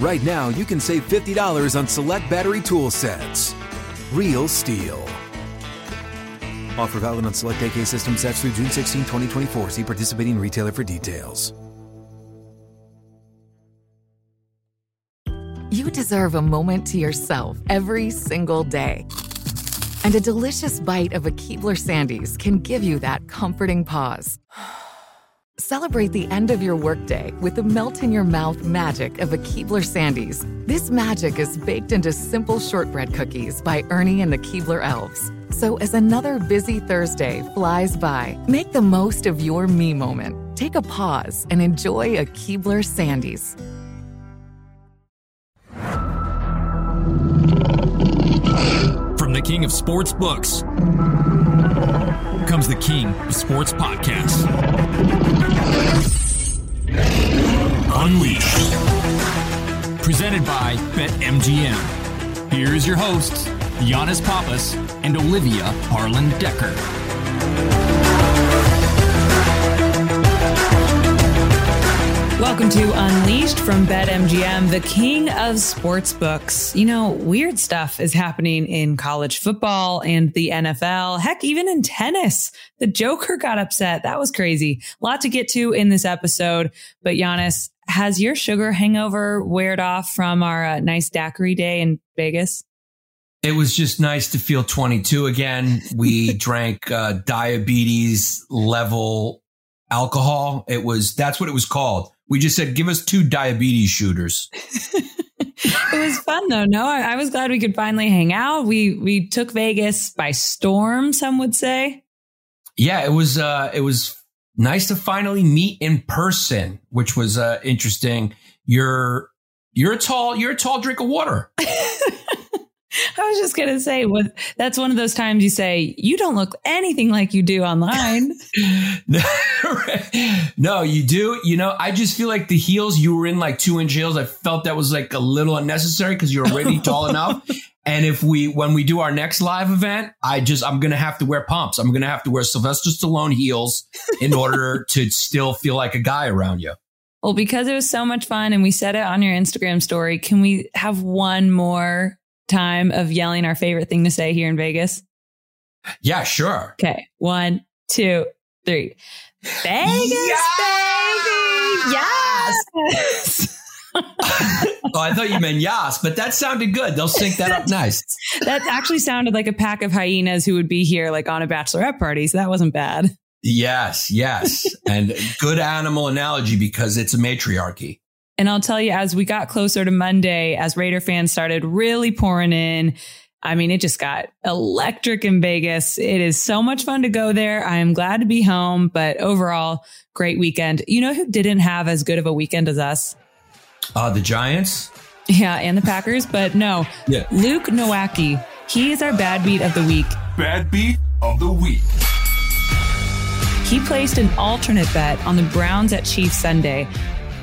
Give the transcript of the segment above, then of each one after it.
right now you can save $50 on select battery tool sets. Real STIHL. Offer valid on select AK system sets through June 16, 2024. See participating retailer for details. You deserve a moment to yourself every single day. And a delicious bite of a Keebler Sandies can give you that comforting pause. Celebrate the end of your workday with the melt in your mouth magic of a Keebler Sandies. This magic is baked into simple shortbread cookies by Ernie and the Keebler Elves. So as another busy Thursday flies by, make the most of your me moment. Take a pause and enjoy a Keebler Sandies. From the king of sports books comes the king of sports podcasts. Unleashed. Presented by BetMGM. Here is your hosts, Yannis Pappas and Olivia Harlan Decker. Welcome to Unleashed from BetMGM, the king of sports books. You know, weird stuff is happening in college football and the NFL. Heck, even in tennis. The Joker got upset. That was crazy. A lot to get to in this episode. But Yannis, has your sugar hangover weared off from our uh, nice daiquiri day in Vegas? It was just nice to feel 22 again. We drank uh, diabetes level alcohol. It was that's what it was called. We just said, give us two diabetes shooters. it was fun though. No, I, I was glad we could finally hang out. We we took Vegas by storm. Some would say. Yeah, it was. Uh, it was nice to finally meet in person, which was uh, interesting. You're you're a tall you're a tall drink of water. I was just gonna say, what that's one of those times you say you don't look anything like you do online. no, you do. You know, I just feel like the heels you were in like two inch heels. I felt that was like a little unnecessary because you're already tall enough. And if we when we do our next live event, I just I'm gonna have to wear pumps. I'm gonna have to wear Sylvester Stallone heels in order to still feel like a guy around you. Well, because it was so much fun and we said it on your Instagram story, can we have one more time of yelling our favorite thing to say here in Vegas? Yeah, sure. Okay. One, two, three. Vegas, baby. Yes. oh, I thought you meant yas, but that sounded good. They'll sync that up nice. that actually sounded like a pack of hyenas who would be here like on a bachelorette party. So that wasn't bad. Yes, yes. and good animal analogy because it's a matriarchy. And I'll tell you, as we got closer to Monday, as Raider fans started really pouring in, I mean, it just got electric in Vegas. It is so much fun to go there. I am glad to be home, but overall, great weekend. You know who didn't have as good of a weekend as us? Uh, the Giants? Yeah, and the Packers, but no. Yeah. Luke Nowacki. He is our bad beat of the week. Bad beat of the week. He placed an alternate bet on the Browns at Chiefs Sunday.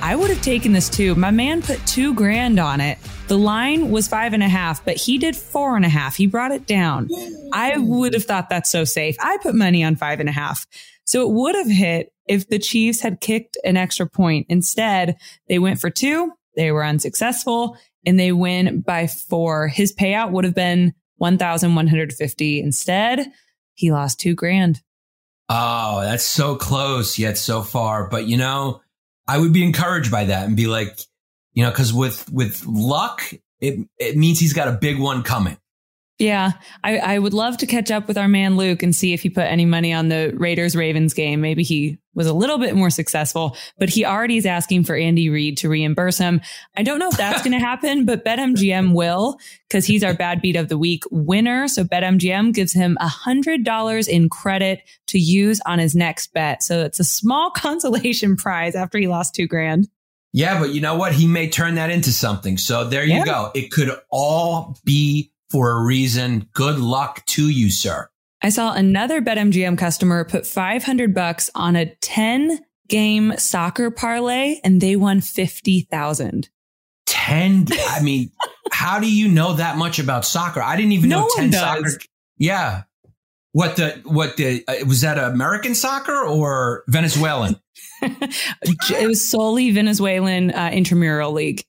I would have taken this too. My man put two grand on it. The line was five and a half, but he did four and a half. He brought it down. I would have thought that's so safe. I put money on five and a half. So it would have hit if the Chiefs had kicked an extra point. Instead, they went for two. They were unsuccessful and they win by four. His payout would have been 1,150. Instead, he lost two grand. Oh, that's so close yet so far. But you know, I would be encouraged by that and be like, you know, because with with luck, it it means he's got a big one coming. Yeah, I, I would love to catch up with our man Luke and see if he put any money on the Raiders Ravens game. Maybe he was a little bit more successful, but he already is asking for Andy Reid to reimburse him. I don't know if that's going to happen, but BetMGM will because he's our bad beat of the week winner. So BetMGM gives him a hundred dollars in credit to use on his next bet. So it's a small consolation prize after he lost two grand. Yeah, but you know what? He may turn that into something. So there you Yeah. go. It could all be for a reason. Good luck to you, sir. I saw another BetMGM customer put 500 bucks on a 10 game soccer parlay and they won 50,000. 10 I mean, how do you know that much about soccer? I didn't even No know one 10 does. soccer. Yeah. What the what the uh, was that American soccer or Venezuelan? it was solely Venezuelan uh, intramural league.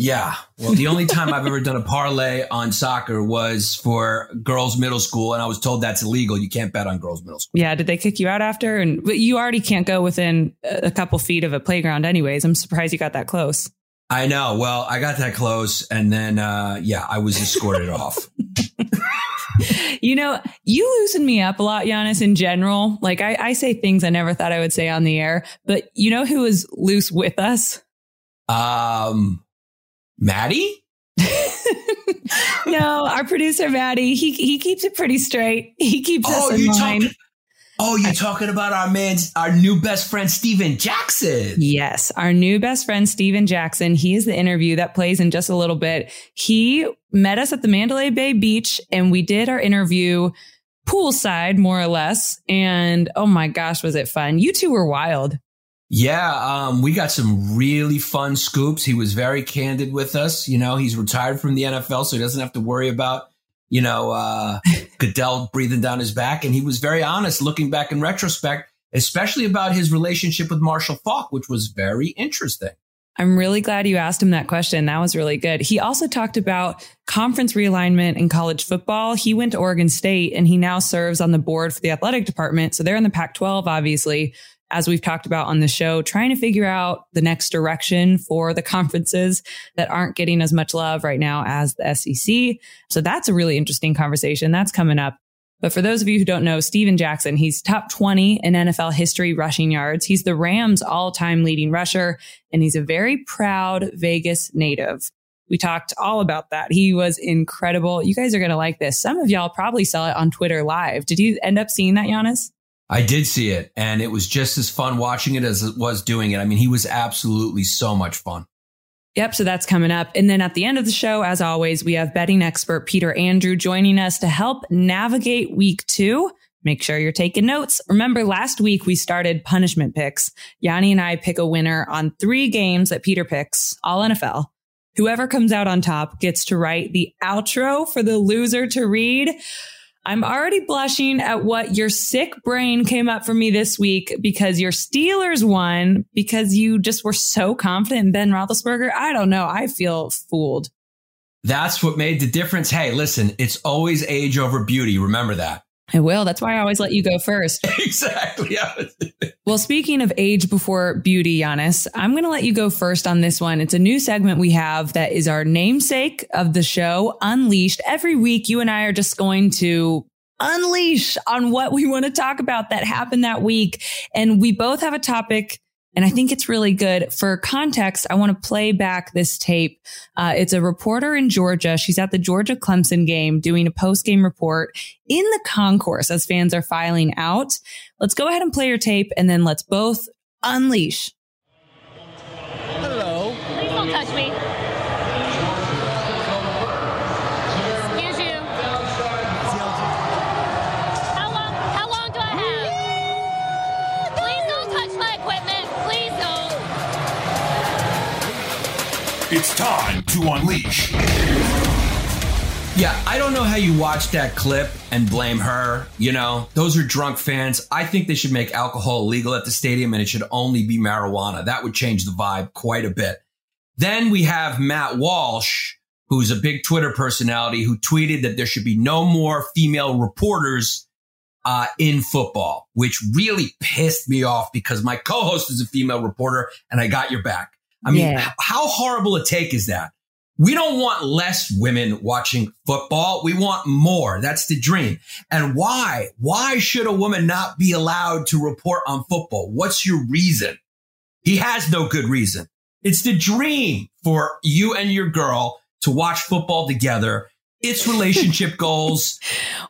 Yeah. Well, the only time I've ever done a parlay on soccer was for girls middle school and I was told that's illegal. You can't bet on girls middle school. Yeah, did they kick you out after? And but you already can't go within a couple feet of a playground, anyways. I'm surprised you got that close. I know. Well, I got that close and then uh yeah, I was escorted off. You know, you loosen me up a lot, Yannis, in general. Like I, I say things I never thought I would say on the air, but you know who is loose with us? Um Maddie? no, our producer Maddie, he he keeps it pretty straight. He keeps Oh, us in line. talking Oh, you're talking about our man, our new best friend, Steven Jackson. Yes, our new best friend, Steven Jackson. He is the interview that plays in just a little bit. He met us at the Mandalay Bay Beach and we did our interview poolside, more or less. And oh my gosh, was it fun? You two were wild. Yeah, um, we got some really fun scoops. He was very candid with us. You know, he's retired from the NFL, so he doesn't have to worry about, you know, uh, Goodell breathing down his back. And he was very honest looking back in retrospect, especially about his relationship with Marshall Faulk, which was very interesting. I'm really glad you asked him that question. That was really good. He also talked about conference realignment in college football. He went to Oregon State and he now serves on the board for the athletic department. So they're in the Pac 12, obviously, as we've talked about on the show, trying to figure out the next direction for the conferences that aren't getting as much love right now as the SEC. So that's a really interesting conversation. That's coming up. But for those of you who don't know, Steven Jackson, he's top 20 in NFL history rushing yards. He's the Rams all time leading rusher and he's a very proud Vegas native. We talked all about that. He was incredible. You guys are going to like this. Some of y'all probably saw it on Twitter live. Did you end up seeing that, Yannis? I did see it, and it was just as fun watching it as it was doing it. I mean, he was absolutely so much fun. Yep. So that's coming up. And then at the end of the show, as always, we have betting expert Peter Andrew joining us to help navigate week two. Make sure you're taking notes. Remember last week we started punishment picks. Yanni and I pick a winner on three games that Peter picks, all NFL. Whoever comes out on top gets to write the outro for the loser to read. I'm already blushing at what your sick brain came up for me this week because your Steelers won because you just were so confident in Ben Roethlisberger. I don't know. I feel fooled. That's what made the difference. Hey, listen, it's always age over beauty. Remember that. I will. That's why I always let you go first. exactly. Well, speaking of age before beauty, Yannis, I'm going to let you go first on this one. It's a new segment we have that is our namesake of the show, Unleashed. Every week, you and I are just going to unleash on what we want to talk about that happened that week. And we both have a topic. And I think it's really good. For context, I want to play back this tape. Uh, it's a reporter in Georgia. She's at the Georgia Clemson game doing a post game report in the concourse as fans are filing out. Let's go ahead and play your tape and then let's both unleash. Hello. Please don't touch me. It's time to unleash. Yeah, I don't know how you watch that clip and blame her. You know, those are drunk fans. I think they should make alcohol illegal at the stadium and it should only be marijuana. That would change the vibe quite a bit. Then we have Matt Walsh, who's a big Twitter personality, who tweeted that there should be no more female reporters uh, in football, which really pissed me off because my co-host is a female reporter and I got your back. I mean, Yeah. how horrible a take is that? We don't want less women watching football. We want more. That's the dream. And why? Why should a woman not be allowed to report on football? What's your reason? He has no good reason. It's the dream for you and your girl to watch football together. It's relationship goals.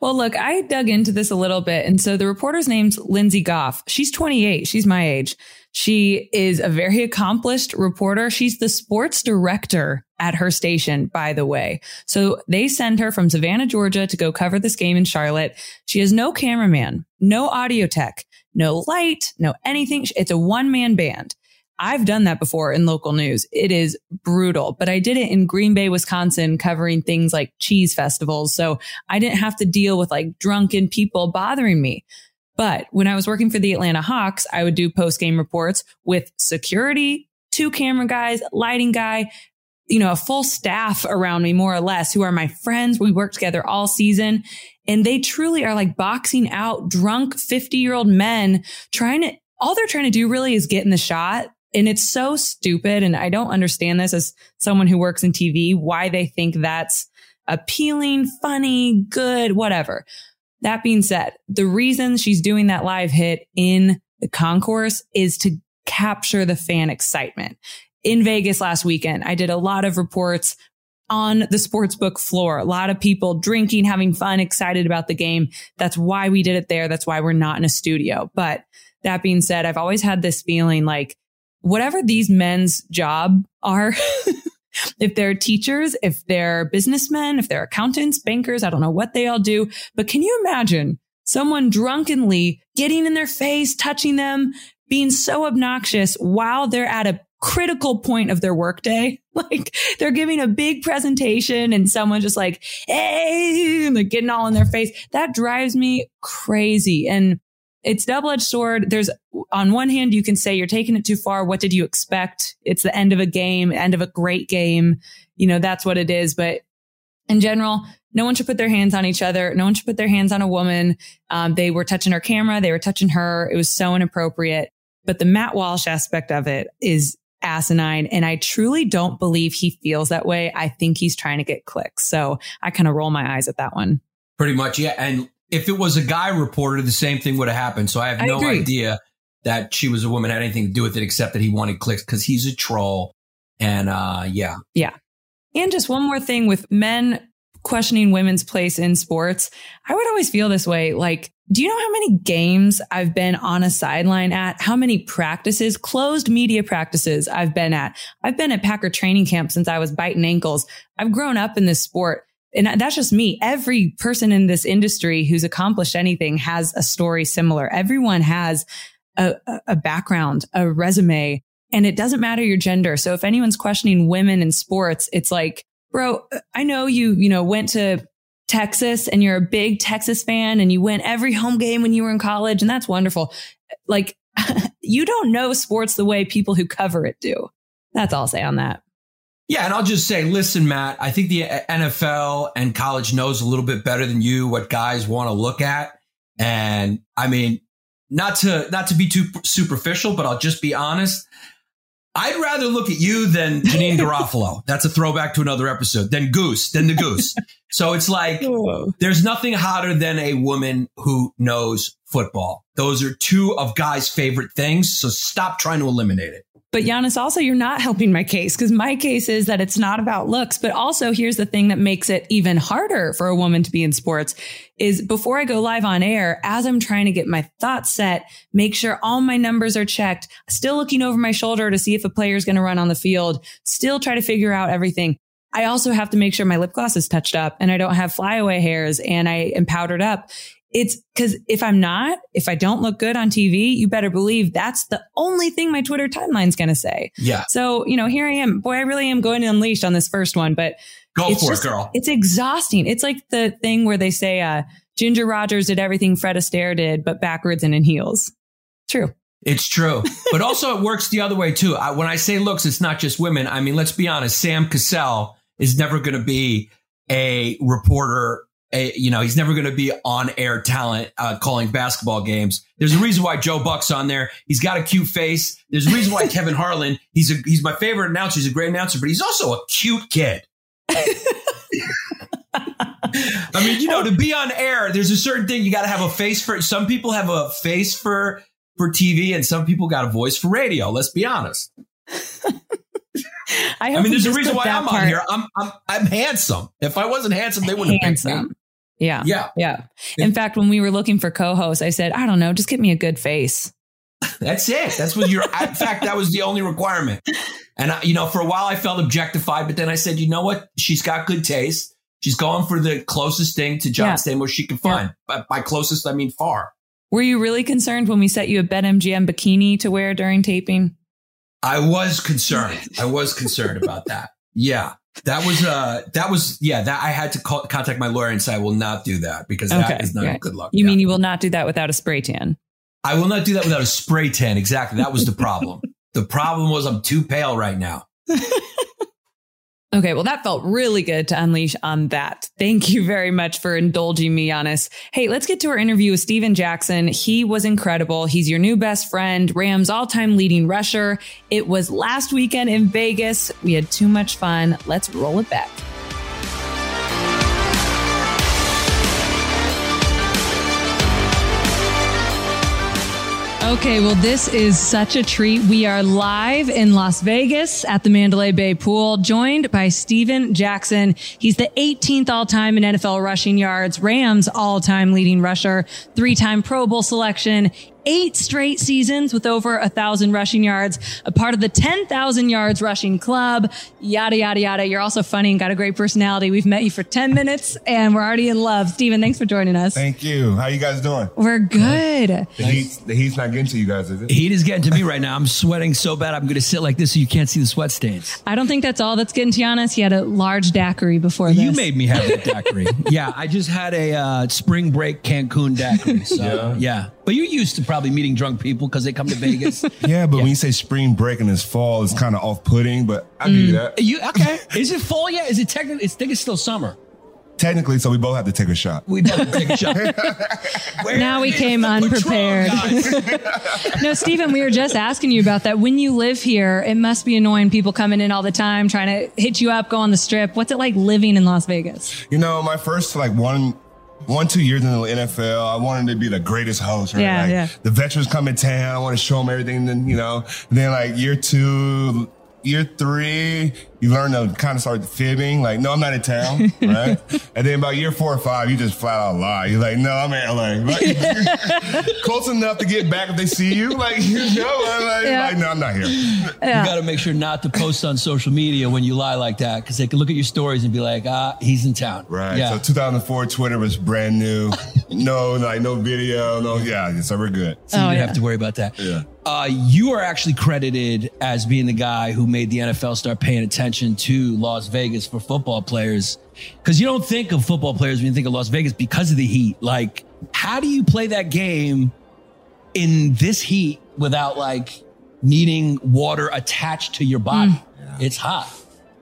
Well, look, I dug into this a little bit. And so the reporter's name's Lindsay Goff. She's 28. She's my age. She is a very accomplished reporter. She's the sports director at her station, by the way. So they send her from Savannah, Georgia to go cover this game in Charlotte. She has no cameraman, no audio tech, no light, no anything. It's a one man band. I've done that before in local news. It is brutal, but I did it in Green Bay, Wisconsin, covering things like cheese festivals. So I didn't have to deal with like drunken people bothering me. But when I was working for the Atlanta Hawks, I would do post game reports with security, two camera guys, lighting guy, you know, a full staff around me, more or less, who are my friends. We work together all season. And they truly are like boxing out drunk 50 year old men trying to, all they're trying to do really is get in the shot. And it's so stupid. And I don't understand this as someone who works in TV, why they think that's appealing, funny, good, whatever. That being said, the reason she's doing that live hit in the concourse is to capture the fan excitement. In Vegas last weekend, I did a lot of reports on the sportsbook floor. A lot of people drinking, having fun, excited about the game. That's why we did it there. That's why we're not in a studio. But that being said, I've always had this feeling like whatever these men's job are, if they're teachers, if they're businessmen, if they're accountants, bankers, I don't know what they all do, but can you imagine someone drunkenly getting in their face, touching them, being so obnoxious while they're at a critical point of their workday. Like they're giving a big presentation and someone just like, Hey, and they're getting all in their face. That drives me crazy. And it's double edged sword. There's on one hand, you can say you're taking it too far. What did you expect? It's the end of a game, end of a great game. You know, that's what it is. But in general, no one should put their hands on each other. No one should put their hands on a woman. Um, they were touching her camera. They were touching her. It was so inappropriate. But the Matt Walsh aspect of it is asinine. And I truly don't believe he feels that way. I think he's trying to get clicks. So I kind of roll my eyes at that one. Pretty much. Yeah. And if it was a guy reporter, the same thing would have happened. So I have I no agree. idea that she was a woman had anything to do with it except that he wanted clicks because he's a troll. And uh, yeah, Yeah. And just one more thing with men questioning women's place in sports. I would always feel this way. Like, do you know how many games I've been on a sideline at? How many practices, closed media practices I've been at? I've been at Packer training camp since I was biting ankles. I've grown up in this sport. And that's just me. Every person in this industry who's accomplished anything has a story similar. Everyone has a, a- background, a resume, and it doesn't matter your gender. So if anyone's questioning women in sports, it's like, bro, I know you, you know, went to Texas and you're a big Texas fan and you went every home game when you were in college and that's wonderful. Like you don't know sports the way people who cover it do. That's all I'll say on that. Yeah, and I'll just say, listen, Matt, I think the NFL and college knows a little bit better than you what guys want to look at. And I mean, not to not to be too superficial, but I'll just be honest. I'd rather look at you than Janeane Garofalo. That's a throwback to another episode. Than Goose, than the Goose. So it's like there's nothing hotter than a woman who knows football. Those are two of guys' favorite things. So stop trying to eliminate it. But Yannis, also, you're not helping my case because my case is that it's not about looks. But also, here's the thing that makes it even harder for a woman to be in sports is before I go live on air, as I'm trying to get my thoughts set, make sure all my numbers are checked, still looking over my shoulder to see if a player is going to run on the field, still try to figure out everything. I also have to make sure my lip gloss is touched up and I don't have flyaway hairs and I am powdered up. It's because if I'm not, if I don't look good on TV, you better believe that's the only thing my Twitter timeline's going to say. Yeah. So, you know, here I am. Boy, I really am going to unleash on this first one, but Go it's for just- it, girl. It's exhausting. It's like the thing where they say, uh, Ginger Rogers did everything Fred Astaire did, but backwards and in heels. True. It's true. But also it works the other way too. I, when I say looks, it's not just women. I mean, let's be honest. Sam Cassell is never going to be a reporter. A, you know, he's never going to be on air talent uh, calling basketball games. There's a reason why Joe Buck's on there. He's got a cute face. There's a reason why Kevin Harlan. He's a he's my favorite announcer. He's a great announcer, but he's also a cute kid. I mean, you know, to be on air, there's a certain thing you got to have a face for. Some people have a face for for TV, and some people got a voice for radio. Let's be honest. I, I mean, there's a reason why I'm on here. I'm I'm I'm handsome. If I wasn't handsome, they wouldn't have picked me. handsome. Yeah. Yeah. Yeah. In fact, when we were looking for co-hosts, I said, I don't know, just get me a good face. That's it. That's what you're. In fact, that was the only requirement. And I, you know, for a while I felt objectified, but then I said, you know what? She's got good taste. She's going for the closest thing to John Yeah. Stamos she can find. But by closest, I mean far. Were you really concerned when we set you a BetMGM bikini to wear during taping? I was concerned. I was concerned about that. Yeah. That was uh that was yeah that I had to call, contact my lawyer and say I will not do that because that is not good luck. You Yeah. mean you will not do that without a spray tan? I will not do that without a spray tan. Exactly. That was the problem. the problem was I'm too pale right now. Okay, well, that felt really good to unleash on that. Thank you very much for indulging me, Yannis. Hey, let's get to our interview with Steven Jackson. He was incredible. He's your new best friend, Rams all time leading rusher. It was last weekend in Vegas. We had too much fun. Let's roll it back. Okay, well, this is such a treat. We are live in Las Vegas at the Mandalay Bay Pool, joined by Steven Jackson. He's the 18th all time in NFL rushing yards, Rams all time leading rusher, three time Pro Bowl selection, eight straight seasons with over a thousand rushing yards, a part of the 10,000 yards rushing club, yada, yada, yada. You're also funny and got a great personality. We've met you for 10 minutes and we're already in love. Steven, thanks for joining us. Thank you. How you guys doing? We're good. The heat, the heat's not getting to you guys, is it? Heat is getting to me right now. I'm sweating so bad. I'm going to sit like this so you can't see the sweat stains. I don't think that's all that's getting to Yannis. He had a large daiquiri before this. You made me have that daiquiri. yeah, I just had a uh, spring break Cancun daiquiri. So, Yeah. yeah. But you're used to probably meeting drunk people because they come to Vegas. Yeah, but when you say spring break and it's fall, it's kind of off-putting. But I give you mm. that. you okay? Is it fall yet? Is it technically? I think it's still summer. Technically, so we both have to take a shot. We both take a shot. Now we came unprepared. no, Steven, we were just asking you about that. When you live here, it must be annoying people coming in all the time trying to hit you up, go on the strip. What's it like living in Las Vegas? You know, my first like one, one two years in the NFL, I wanted to be the greatest host. Right? Yeah, like, yeah. The veterans come in town. I want to show them everything. Then you know, then like year two. Year three, you learn to kind of start fibbing. Like, no, I'm not in town, right? and then about year four or five, you just flat out lie. You're like, no, I'm in LA. Like, close enough to get back if they see you. Like, you know, I'm like, Yeah. like, no, I'm not here. You got to make sure not to post on social media when you lie like that because they can look at your stories and be like, ah, he's in town. Right. Yeah. So 2004 Twitter was brand new. no, like no video. No. Yeah. So we're good. So you Oh, don't yeah. have to worry about that. Yeah. Uh, you are actually credited as being the guy who made the NFL start paying attention to Las Vegas for football players. Because you don't think of football players when you think of Las Vegas because of the heat. Like, how do you play that game in this heat without like needing water attached to your body? It's hot.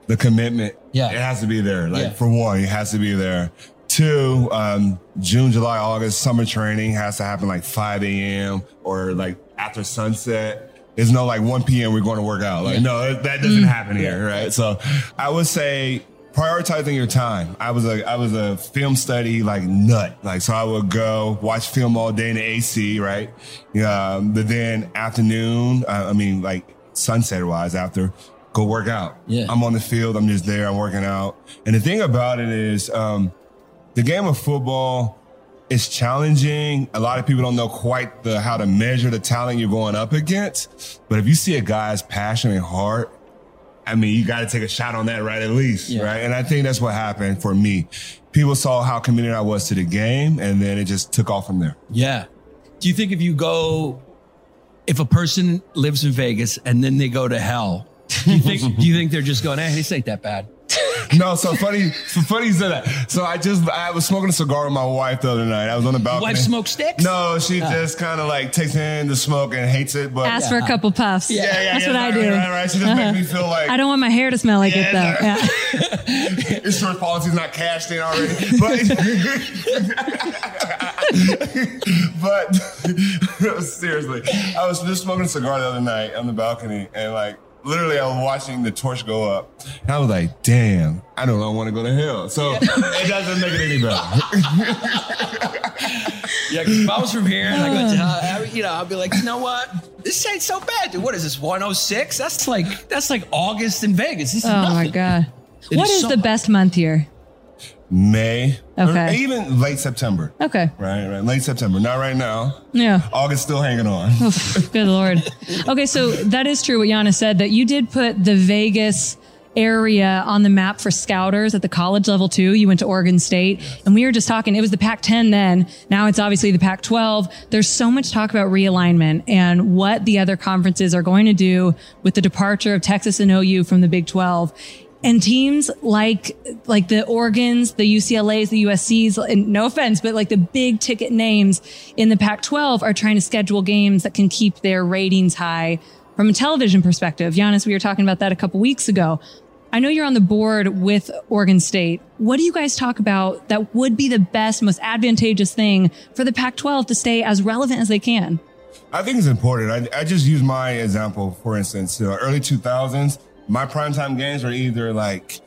The commitment. Yeah. It has to be there. Like Yeah. for one, it has to be there. Two, um, June, July, August, summer training has to happen like 5 a.m. or like after sunset. There's no like 1 p.m. we're going to work out. Like, Yeah. no, that doesn't happen here. Right. So I would say prioritizing your time. I was a, I was a film study like nut. Like, so I would go watch film all day in the AC. Right. Um, but then afternoon, uh, I mean, like sunset wise after go work out. Yeah. I'm on the field. I'm just there. I'm working out. And the thing about it is, um, the game of football is challenging. A lot of people don't know quite the how to measure the talent you're going up against. But if you see a guy's passion and heart, I mean, you got to take a shot on that, right? At least, Yeah. right? And I think that's what happened for me. People saw how committed I was to the game, and then it just took off from there. Yeah. Do you think if you go, if a person lives in Vegas and then they go to hell, do you think, do you think they're just going, hey, this ain't that bad? No, so funny, so funny you said that. So I just, I was smoking a cigar with my wife the other night. I was on the balcony. Wife smoke sticks? No, she Oh. just kind of like takes in the smoke and hates it. But Ask for a couple puffs. yeah, yeah, That's yeah, what I do. Right, right. She just makes me feel like I don't want my hair to smell like it though. Yeah, Yeah. insurance policy's not cashed in already. But, but seriously, I was just smoking a cigar the other night on the balcony and like literally I was watching the torch go up. And I was like, damn, I don't want to go to hell. So it doesn't make it any better. Yeah, 'cause if I was from here and I go to, uh, you know, I'd be like, you know what? This ain't so bad, dude. What is this? 106? That's like that's like August in Vegas. This is Oh my god. It What is is so the best month here? May. Okay. Or even late September. Okay. Right, right. Late September. Not right now. Yeah. August still hanging on. Good lord. Okay, so that is true what Yana said that you did put the Vegas area on the map for scouters at the college level too. You went to Oregon State and we were just talking, it was the Pac 10 then. Now it's obviously the Pac 12. There's so much talk about realignment and what the other conferences are going to do with the departure of Texas and OU from the Big 12. And teams like like the Oregons, the UCLA's, the USC's, and no offense, but like the big ticket names in the Pac-12 are trying to schedule games that can keep their ratings high from a television perspective. Yannis, we were talking about that a couple weeks ago. I know you're on the board with Oregon State. What do you guys talk about that would be the best, most advantageous thing for the Pac-12 to stay as relevant as they can? I think it's important. I, I just use my example, for instance, uh, early 2000s, my primetime games are either like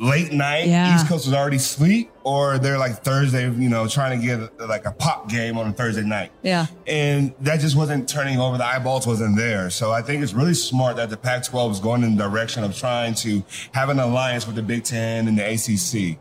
late night, Yeah. East Coast was already asleep, or they're like Thursday, you know, trying to get like a pop game on a Thursday night. Yeah. And that just wasn't turning over. The eyeballs wasn't there. So I think it's really smart that the Pac 12 is going in the direction of trying to have an alliance with the Big Ten and the ACC.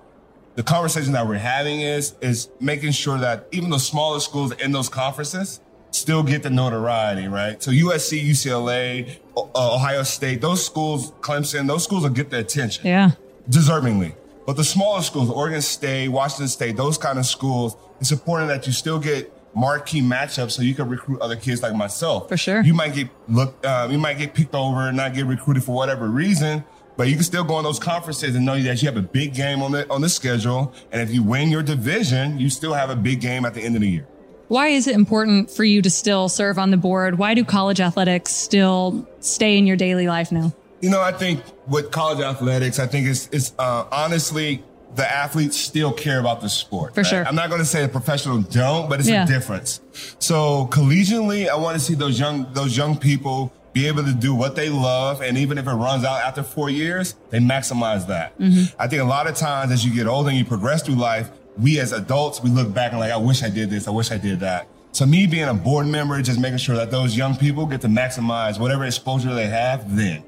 The conversation that we're having is, is making sure that even the smaller schools in those conferences still get the notoriety, right? So USC, UCLA, uh, Ohio State, those schools, Clemson, those schools will get the attention Yeah. deservingly. But the smaller schools, Oregon State, Washington State, those kind of schools, it's important that you still get marquee matchups so you can recruit other kids like myself. For sure. You might get look, uh, you might get picked over and not get recruited for whatever reason, but you can still go in those conferences and know that you have a big game on the on the schedule. And if you win your division, you still have a big game at the end of the year. Why is it important for you to still serve on the board? Why do college athletics still stay in your daily life now? You know, I think with college athletics, I think it's, it's uh, honestly, the athletes still care about the sport. For sure. I'm not going to say the professional don't, but it's Yeah. a difference. So collegially, I want to see those young, those young people be able to do what they love. And even if it runs out after four years, they maximize that. Mm-hmm. I think a lot of times as you get older and you progress through life, we as adults, we look back and like, I wish I did this. I wish I did that. So me being a board member, just making sure that those young people get to maximize whatever exposure they have then.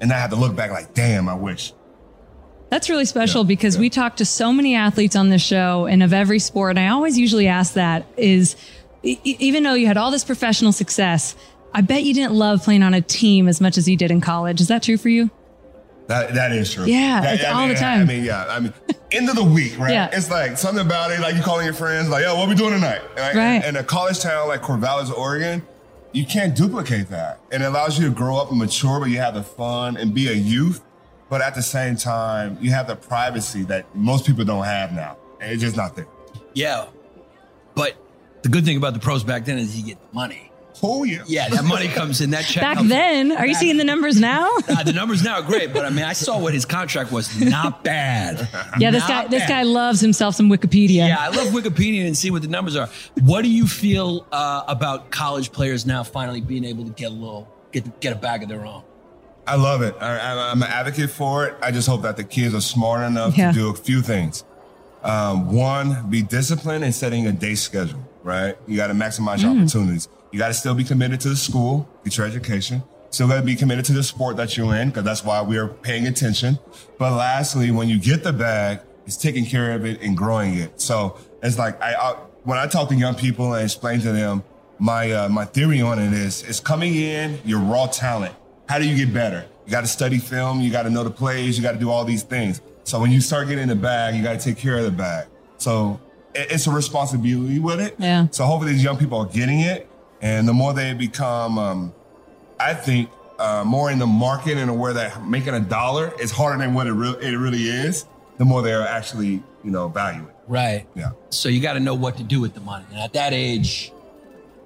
And I have to look back like, damn, I wish. That's really special because we talk to so many athletes on this show and of every sport. And I always usually ask that is e- even though you had all this professional success, I bet you didn't love playing on a team as much as you did in college. Is that true for you? That that is true. Yeah, That- it's I all mean, the time. I mean, yeah. I mean, end of the week, right? Yeah. It's like something about it, like you calling your friends, like, yo, what we doing tonight? Right? Right. And a college town like Corvallis, Oregon, you can't duplicate that. And it allows you to grow up and mature, but you have the fun and be a youth. But at the same time, you have the privacy that most people don't have now. And it's just not there. Yeah. But the good thing about the pros back then is you get the money. Oh yeah. Yeah, that money comes in. That check. Back comes- then, are you Back- seeing the numbers now? Uh, the numbers now are great, but I mean, I saw what his contract was. Not bad. Yeah, this Not guy this guy loves himself some Wikipedia. Yeah, I love Wikipedia and see what the numbers are. What do you feel uh, about college players now finally being able to get a little, get get a bag of their own? I love it. I, I'm- I'm an advocate for it. I just hope that the kids are smart enough Yeah. to do a few things. Um, one, be disciplined in setting a day schedule, right? You got to maximize your opportunities. You got to still be committed to the school, get your education. Still got to be committed to the sport that you're in, because that's why we are paying attention. But lastly, when you get the bag, it's taking care of it and growing it. So it's like I, I when I talk to young people and explain to them my uh, my theory on it is it's coming in your raw talent. How do you get better? You got to study film. You got to know the plays. You got to do all these things. So when you start getting the bag, you got to take care of the bag. So it's a responsibility with it. Yeah. So hopefully these young people are getting it, and the more they become, um, I think, uh, more in the market and aware that making a dollar is harder than what it, re- it really is. The more they are actually, you know, value it. Right. Yeah. So you got to know what to do with the money. And at that age,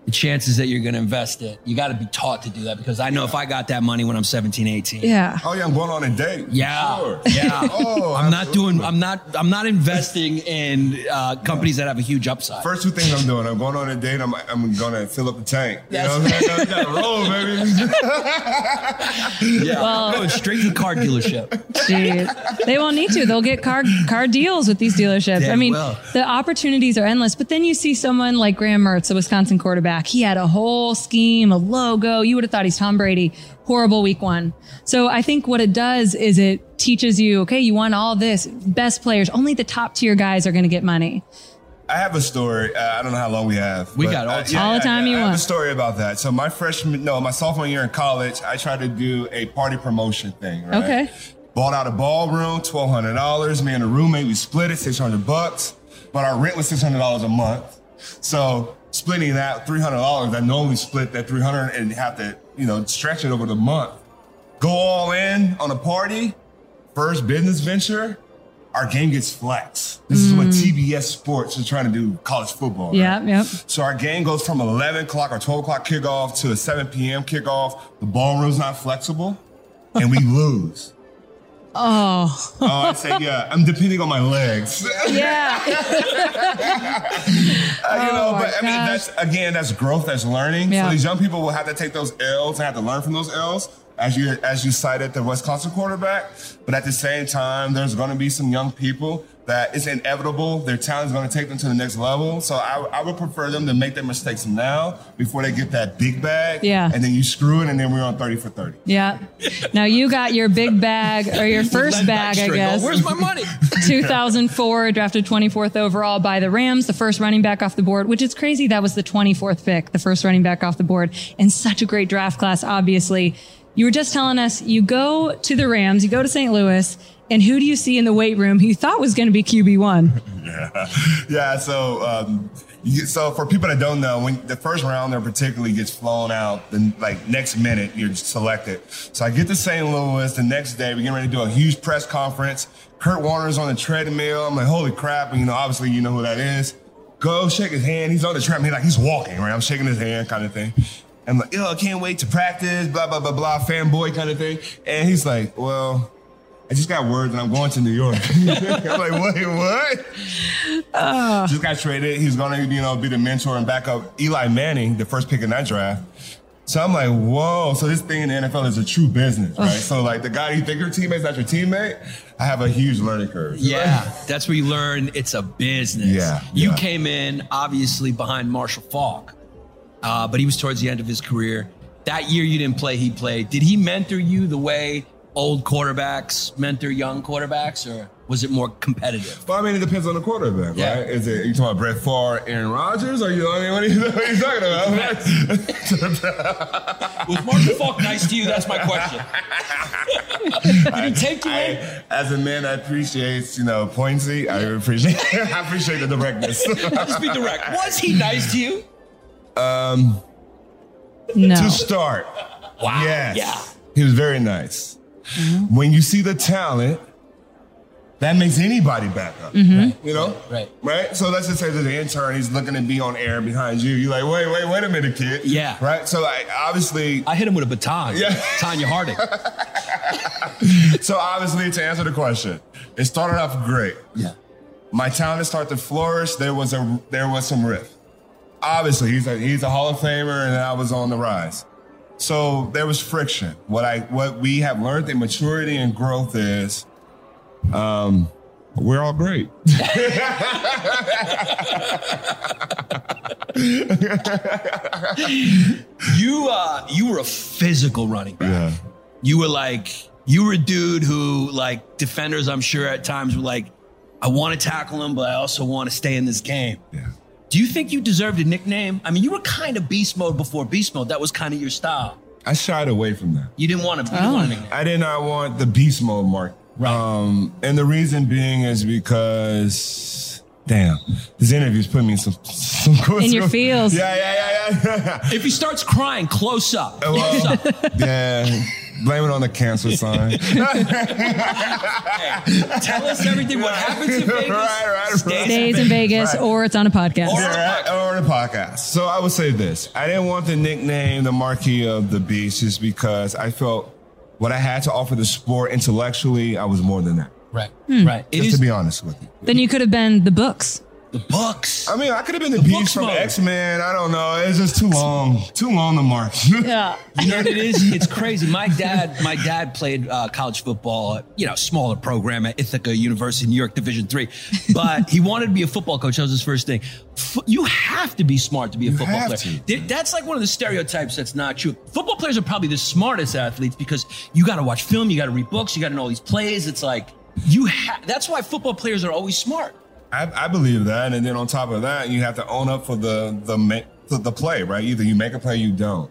the chances that you're going to invest it, you got to be taught to do that because I know if I got that money when I'm 17, 18. Yeah. Oh yeah, I'm going on a date. Yeah. Sure. Yeah. Oh, I'm not doing, I'm not, I'm not investing in uh, companies that have a huge upside. First two things I'm doing, I'm going on a date. I'm, I'm gonna fill up the tank. You Yes. know what I'm saying? Gotta roll, baby. yeah. Well- going straight to the car dealership. Jeez. They won't need to. They'll get car car deals with these dealerships. They I mean, will. the opportunities are endless. But then you see someone like Graham Mertz, a Wisconsin quarterback. He had a whole scheme, a logo. You would have thought he's Tom Brady. Horrible week one. So I think what it does is it teaches you, okay, you want all this, best players. Only the top tier guys are going to get money. I have a story. Uh, I don't know how long we have. We got all uh, time. All the time you I have want. a story about that. So my freshman, no, my sophomore year in college, I tried to do a party promotion thing. Right? Okay. Bought out a ballroom, twelve hundred dollars. Me and a roommate, we split it, six hundred bucks. But our rent was six hundred dollars a month. So splitting that three hundred dollars, I normally split that three hundred and have to, you know, stretch it over the month. Go all in on a party, first business venture. Our game gets flexed. This is what mm. TBS Sports is trying to do college football. right? Yeah, yep. So our game goes from 11 o'clock or 12 o'clock kickoff to a 7 p.m. kickoff. The ballroom's not flexible, and we lose. Oh, Oh, I say, yeah, I'm depending on my legs. yeah. Uh, you know, Oh, my but I mean, that's again, that's growth, that's learning. Yeah. So these young people will have to take those L's and have to learn from those L's. As you as you cited the Wisconsin quarterback, but at the same time, there's going to be some young people that it's inevitable. Their talent is going to take them to the next level. So I, I would prefer them to make their mistakes now before they get that big bag. Yeah. And then you screw it, and then we're on thirty for thirty. Yeah. Now you got your big bag or your first bag, I guess. go, Where's my money? 2004, drafted 24th overall by the Rams, the first running back off the board, which is crazy. That was the 24th pick, the first running back off the board, and such a great draft class, obviously. You were just telling us you go to the Rams, you go to St. Louis, and who do you see in the weight room who you thought was going to be QB1? Yeah, yeah. So, um, so for people that don't know, when the first rounder particularly gets flown out, then like next minute you're selected. So I get to St. Louis the next day. We're getting ready to do a huge press conference. Kurt Warner's on the treadmill. I'm like, holy crap! And you know, obviously you know who that is. Go shake his hand. He's on the treadmill, He's like he's walking. Right, I'm shaking his hand, kind of thing. I'm like, yo, I can't wait to practice. Blah blah blah blah. Fanboy kind of thing. And he's like, well. I just got word that I'm going to New York. I'm like, wait, what? Ah. Just got traded. He's gonna, you know, be the mentor and back up Eli Manning, the first pick in that draft. So I'm like, whoa. So this thing in the NFL is a true business, right? So like the guy you think your teammate's not your teammate, I have a huge learning curve. Yeah, that's where you learn it's a business. Yeah, You yeah. came in obviously behind Marshall Faulk, uh, but he was towards the end of his career. That year you didn't play, he played. Did he mentor you the way old quarterbacks mentor young quarterbacks, or was it more competitive? Well, I mean, it depends on the quarterback, Yeah. right? Is it you talking about Brett Favre, Aaron Rodgers, or you? I mean, what are you, what are you talking about? Was Marshall Faulk nice to you? That's my question. Did he take you in? As a man I appreciate you know, pointy, I appreciate, I appreciate the directness. Just be direct. Was he nice to you? Um, No. to start, Wow. yes, Yeah. he was very nice. When you see the talent, that makes anybody back up. You know? Right. Right? So let's just say that the intern, he's looking to be on air behind you. You're like, wait, wait, wait a minute, kid. Yeah. Right? So like obviously I hit him with a baton. Yeah. Tonya Harding. so obviously to answer the question, it started off great. Yeah. My talent started to flourish. There was a there was some rift. Obviously, he's a he's a Hall of Famer, and I was on the rise. So there was friction. What I what we have learned in maturity and growth is, um, we're all great. You uh you were a physical running back. You were like you were a dude who like defenders I'm sure at times were like I want to tackle him but I also want to stay in this game. Yeah. Do you think you deserved a nickname? I mean, you were kind of beast mode before beast mode. That was kind of your style. I shied away from that. You didn't want to. You didn't want. I did not want the beast mode mark. Um, and the reason being is because, damn, this interview's putting me in some, some In your feels. Yeah, yeah, yeah, yeah. If he starts crying, close up. Close Well, up. yeah. Blame it on the cancer sign. Tell us everything. What happens in Vegas? Right, right, stays right. Stays in Vegas Right. or it's on a podcast. Yeah, right, or the podcast. So I would say this: I didn't want the nickname, the marquee of the beast, just because I felt what I had to offer the sport intellectually, I was more than that. Right, Hmm. right. It Just is to be honest with you. Then you could have been the books. The books. I mean, I could have been the, The beast from mode. X Men. I don't know. It's just too long, too long to mark. Yeah. You know what it is? It's crazy. My dad, my dad played uh, college football, you know, smaller program at Ithaca University, New York Division three. But he wanted to be a football coach. That was his first thing. F- You have to be smart to be a You football have player. to. That's like one of the stereotypes that's not true. Football players are probably the smartest athletes because you got to watch film, you got to read books, you got to know all these plays. It's like you. Ha- that's why football players are always smart. I, I believe that, and then on top of that, you have to own up for the the the, the play, right? Either you make a play, you don't.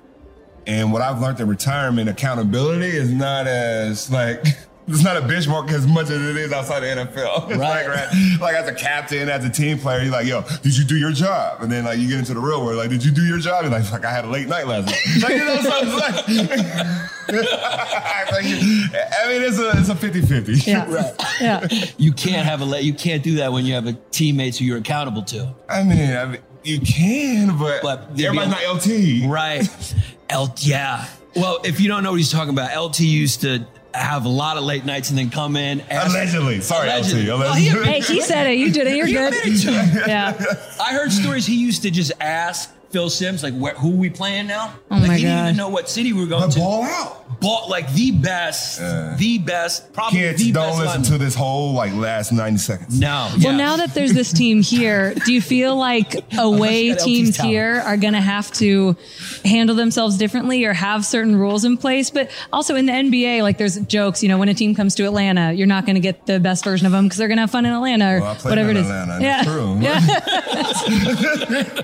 And what I've learned in retirement, accountability is not as like it's not a benchmark as much as it is outside the NFL. It's Right. like, right, like as a captain, as a team player, you're like, yo, did you do your job? And then like you get into the real world, like, did you do your job? You're like, fuck, I had a late night last night. Like, you know, so it's like, Like, I mean, it's a it's a 50-50. Yeah. Yeah. You can't have a le- you can't do that when you have a teammates who you're accountable to. I mean, I mean, you can, but, But everybody's a- not LT. Right. L yeah. Well, if you don't know what he's talking about, LT used to have a lot of late nights and then come in. ask- Allegedly. Sorry, Allegedly. LT. Well, he Hey, he said it. You did it. You're He good. admitted to it. Yeah. I heard stories he used to just ask Phil Simms, like, where, who are we playing now? Oh like, my he didn't God. even know what city we were going But to. ball out. Ball, like the best, Yeah. the best, probably Kids, the don't best listen lineman. to this whole like last 90 seconds. No. Well, now that there's this team here, do you feel like away teams here are going to have to handle themselves differently or have certain rules in place? But also in the NBA, like there's jokes, you know, when a team comes to Atlanta, you're not going to get the best version of them because they're going to have fun in Atlanta or Well, I whatever in it is. Atlanta. Yeah. That's true. Yeah.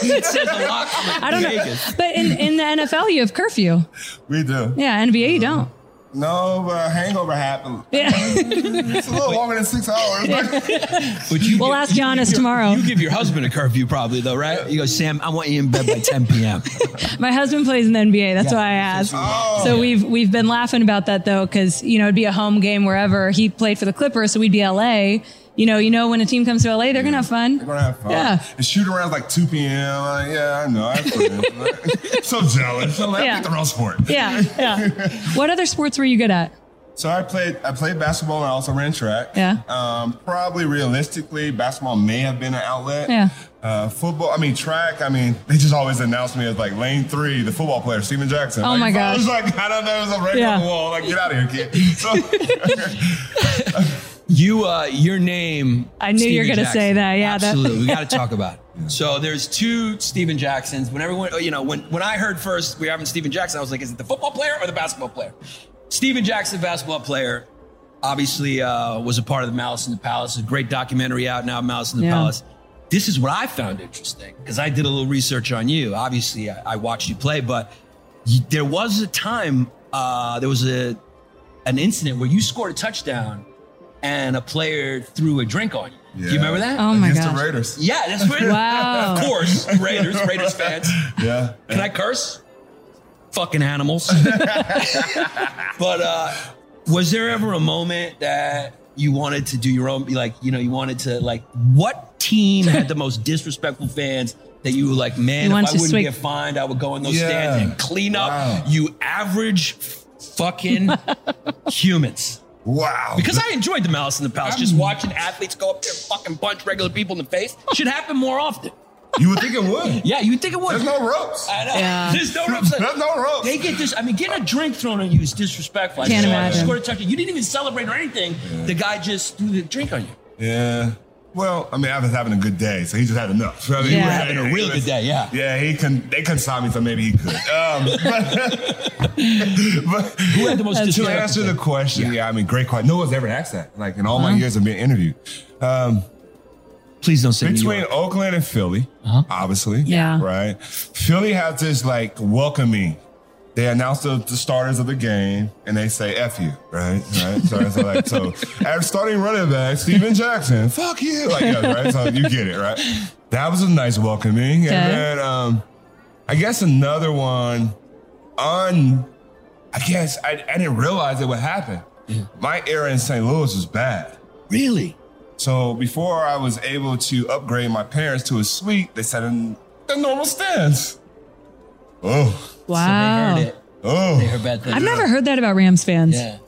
it says a lot I don't know. But in, in the NFL, you have curfew. We do. Yeah. NBA, you don't. No, but a hangover happened. Yeah. It's a little longer than six hours. But you We'll give- ask you Yannis give your- tomorrow. You give your husband a curfew, probably though, right? You go, Sam. I want you in bed by 10 p.m. My husband plays in the NBA. That's Yeah. why I asked. Oh. So we've we've been laughing about that though, because you know it'd be a home game wherever he played for the Clippers, so we'd be LA. You know, you know when a team comes to LA, they're gonna have fun. They're gonna have fun. Yeah. And shoot around like 2 p.m. Like, yeah, I know. I feel so jealous. I'm like, Yeah. I the wrong sport. Yeah, yeah. what other sports were you good at? So I played I played basketball and I also ran track. Yeah. Um, probably realistically, basketball may have been an outlet. Yeah. Uh, football, I mean track. I mean they just always announced me as like lane three, the football player Steven Jackson. Oh like, my so I was like, I don't know, it was a ring Yeah. on the wall. Like get out of here, kid. So, You, uh, your name. I knew you were gonna say that. Yeah, that- absolutely. we got to talk about it. So there's two Steven Jacksons. When everyone, you know, when when I heard first we were having Steven Jackson, I was like, is it the football player or the basketball player? Steven Jackson, basketball player, obviously uh, was a part of the Malice in the Palace. A great documentary out now, Malice in the Yeah. Palace. This is what I found interesting because I did a little research on you. Obviously, I, I watched you play, but you, there was a time, uh, there was a an incident where you scored a touchdown and a player threw a drink on you. Do you remember that? Oh my god! gosh. the Raiders. Yeah, that's right. Wow. Of course, Raiders, Raiders fans. Yeah. Can I curse? Fucking animals. but uh, was there ever a moment that you wanted to do your own, like, you know, you wanted to, like, what team had the most disrespectful fans that you were like, man, You if I wouldn't swing- get fined, I would go in those Yeah. stands and clean up Wow. you average fucking humans. Wow. Because I enjoyed the Malice in the Palace, just watching athletes go up there and fucking punch regular people in the face. Should happen more often. you would think it would. Yeah, you would think it would. There's no ropes. I know. Yeah. There's no ropes. There's no ropes. They get this. I mean, getting a drink thrown on you is disrespectful. I Can't saw it. imagine. Scored a touchdown. You didn't even celebrate or anything. The guy just threw the drink on you. Yeah. Well, I mean, I was having a good day, so he just had enough. I mean, he Yeah. was Having a real good day, yeah. Yeah, he can. They couldn't stop me, so maybe he could. Um, but, but Who had the most to answer the question, yeah. I mean, great question. No one's ever asked that. Like in all my years of being interviewed, um, Please don't say New between York. Oakland and Philly, Uh-huh. obviously, Yeah. right. Philly has this like welcoming. They announce the, the starters of the game and they say "f you," right? Right. So, so like, so at starting running back, Steven Jackson, fuck you, like, yeah, right? So you get it, right? That was a nice welcoming, Okay. and then um, I guess another one, un I guess I, I didn't realize it would happen. My era in St. Louis was bad. Really? So before I was able to upgrade my parents to a suite, they sat in the normal stands. Oh. Wow. So they heard it. Oh. They heard bad things. I've never heard that about Rams fans. Yeah.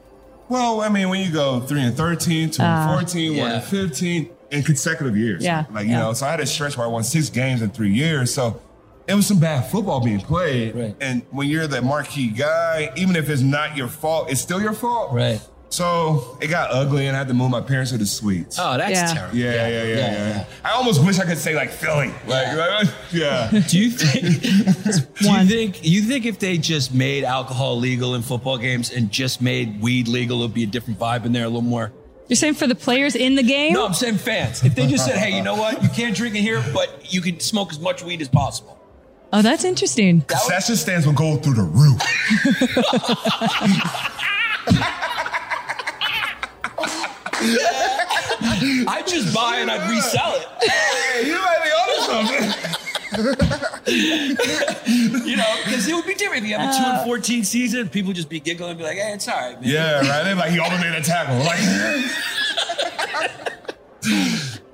Well, I mean, when you go three and thirteen, two Ah. and fourteen, one Yeah. and fifteen in consecutive years. Yeah, Like, you yeah. know, so I had a stretch where I won six games in three years. So it was some bad football being played. Right. And when you're the marquee guy, even if it's not your fault, it's still your fault. Right. So it got ugly and I had to move my parents to the suites. Oh, that's Yeah. terrible. Yeah, yeah, yeah, yeah, yeah. I almost wish I could say like Philly. Like, like, yeah. Do you think? do you think? You think if they just made alcohol legal in football games and just made weed legal, it'd be a different vibe in there, a little more. You're saying for the players in the game? No, I'm saying fans. If they just said, "Hey, you know what? You can't drink in here, but you can smoke as much weed as possible." Oh, that's interesting. Concession stands will go through the roof. I'd just buy and I'd resell it. Hey, you might be onto something. You know, because it would be different if you have a two and uh, fourteen season. People would just be giggling and be like, "Hey, it's all right, man." Yeah, right. They're like, he almost made a tackle. Like,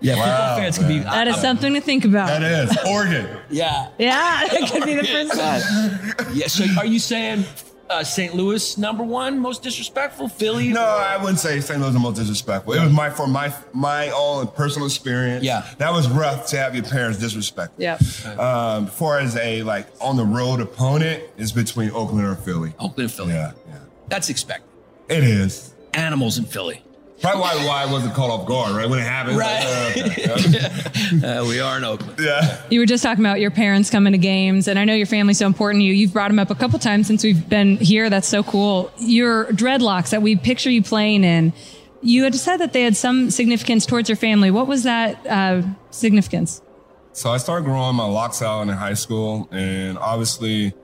yeah. Football Wow, fans can be. man. That is something to think about. that is Oregon. Yeah, Yeah, it could be the first one. yeah. So, are you saying uh, St. Louis number one most disrespectful? Philly? No, I wouldn't say St. Louis is the most disrespectful. It was my for my my own personal experience. Yeah. that was rough to have your parents disrespect. Yeah. Um, as far as a like on the road opponent, is between Oakland or Philly. Oakland, and Philly. Yeah, yeah, That's expected. it is. Animals in Philly. Probably why why I wasn't caught off guard, right? When it happened. Right. Like, uh, okay. Uh, we are in Oakland. yeah. You were just talking about your parents coming to games, and I know your family's so important to you. You've brought them up a couple times since we've been here. That's so cool. Your dreadlocks that we picture you playing in, you had said that they had some significance towards your family. What was that uh, significance? So I started growing my locks out in high school, and obviously,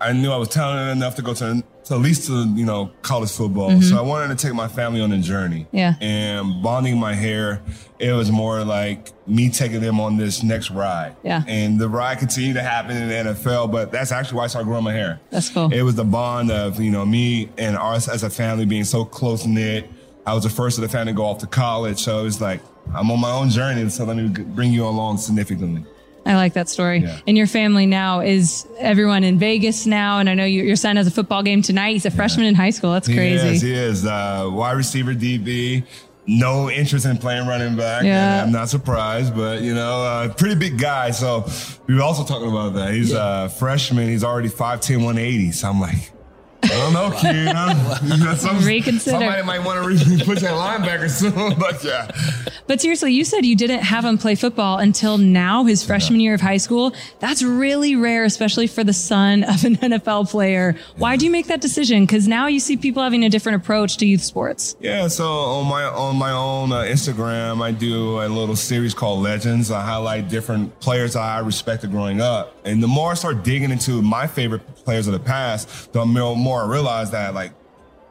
I knew I was talented enough to go to, to at least to you know college football. Mm-hmm. So I wanted to take my family on a journey. Yeah. And bonding my hair, it was more like me taking them on this next ride. Yeah. And the ride continued to happen in the NFL, but that's actually why I started growing my hair. That's cool. It was the bond of you know me and us as a family being so close knit. I was the first of the family to go off to college, so it's like I'm on my own journey, so let me bring you along significantly. I like that story. Yeah. And your family now is everyone in Vegas now, and I know you, your son has a football game tonight. He's a freshman in high school. That's crazy. He is. He is. Uh, wide receiver, DB. No interest in playing running back. Yeah. And I'm not surprised, but you know, uh, pretty big guy. So we were also talking about that. He's a freshman. He's already 5'10", 180. So I'm like, I don't know, kid. I don't- you know, some- Reconsider. Somebody might want to re- push that linebacker soon. But yeah, But seriously, you said you didn't have him play football until now, his freshman year of high school. That's really rare, especially for the son of an NFL player. Why do you make that decision? Because now you see people having a different approach to youth sports. Yeah, so on my on my own uh, Instagram, I do a little series called Legends. I highlight different players that I respected growing up, and the more I start digging into my favorite players of the past, the more, more I realized that like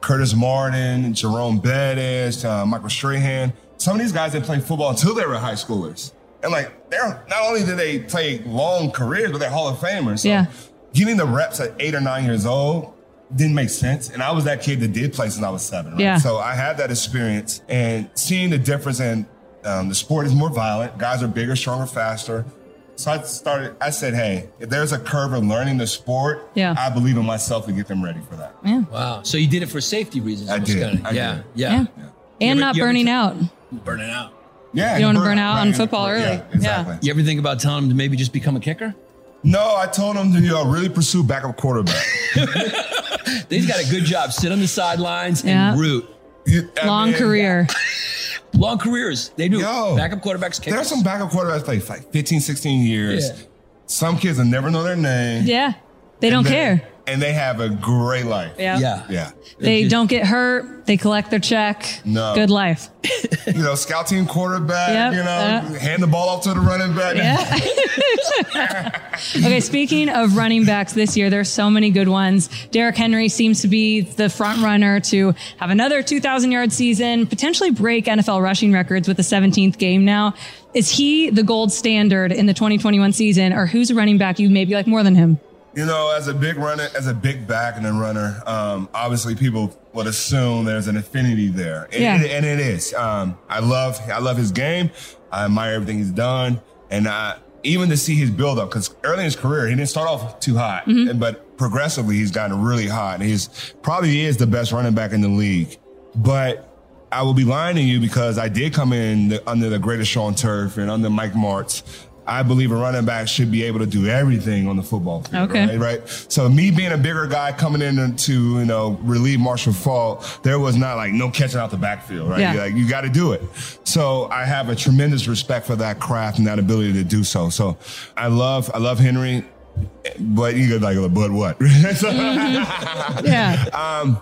Curtis Martin, Jerome Bettis, uh, Michael Strahan, some of these guys didn't play football until they were high schoolers, and like they're not only did they play long careers, but they're Hall of Famers. So Yeah. getting the reps at eight or nine years old didn't make sense. And I was that kid that did play since I was seven. Right? Yeah. So I had that experience and seeing the difference in um, the sport is more violent. Guys are bigger, stronger, faster. So I started, I said, hey, if there's a curve in learning the sport, Yeah. I believe in myself to get them ready for that. Yeah. Wow. So you did it for safety reasons? I did. kinda. I yeah, did. yeah. Yeah. You And ever- not you ever burning t- out. Burning out. Yeah. You don't wanna burn- burn out on football early. Yeah, Yeah. exactly. You ever think about telling them to maybe just become a kicker? No, I told them to you know, really pursue backup quarterback. They've got a good job. Sit on the sidelines and root. You- Long mean, career. Long careers. They do. Yo. Backup quarterbacks, kickers. are some backup quarterbacks play like 15, 16 years. Yeah. Some kids will never know their name. Yeah. They don't And they- care. And they have a great life. Yeah. Yeah. Yeah. They don't get hurt. They collect their check. No. Good life. You know, scout team quarterback, Yep, you know, yeah. hand the ball off to the running back. Yeah. okay, speaking of running backs this year, there's so many good ones. Derrick Henry seems to be the front runner to have another 2,000 yard season, potentially break NFL rushing records with the 17th game now. Is he the gold standard in the 2021 season, or who's a running back you maybe like more than him? You know, as a big runner, as a big back and a runner, um, obviously people would assume there's an affinity there, and, Yeah. and it is. Um, I love, I love his game. I admire everything he's done, and I, even to see his build up because early in his career he didn't start off too hot, Mm-hmm. but progressively he's gotten really hot. And he's probably is the best running back in the league, but. I will be lying to you because I did come in the, under the greatest show on turf and under Mike Martz. I believe a running back should be able to do everything on the football field. Okay. Right, right. So me being a bigger guy coming in to you know relieve Marshall Faulk, there was not like no catching out the backfield. Right. Yeah. Like you got to do it. So I have a tremendous respect for that craft and that ability to do so. So I love I love Henry, but you could like but what? So- Yeah. um,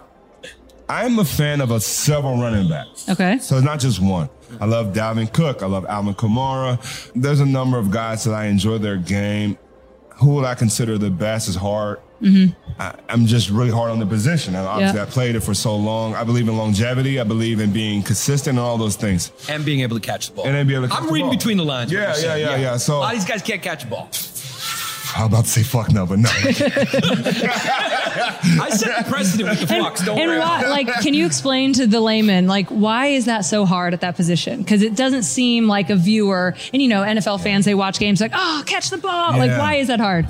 I'm a fan of a several running backs. Okay. So it's not just one. I love Dalvin Cook. I love Alvin Kamara. There's a number of guys that I enjoy their game. Who would I consider the best is hard. Mm-hmm. I, I'm just really hard on the position. And obviously, Yeah. I played it for so long. I believe in longevity. I believe in being consistent and all those things. And being able to catch the ball. And then be able to catch I'm the reading ball. between the lines. what Yeah, yeah, yeah, yeah. So- a lot of these guys can't catch a ball. I'm about to say fuck no, but no. I set the precedent with the flux. Don't and worry. why, like, can you explain to the layman, like, why is that so hard at that position? Because it doesn't seem like a viewer, and you know, NFL fans, they watch games like, oh, catch the ball. Like, why is that hard?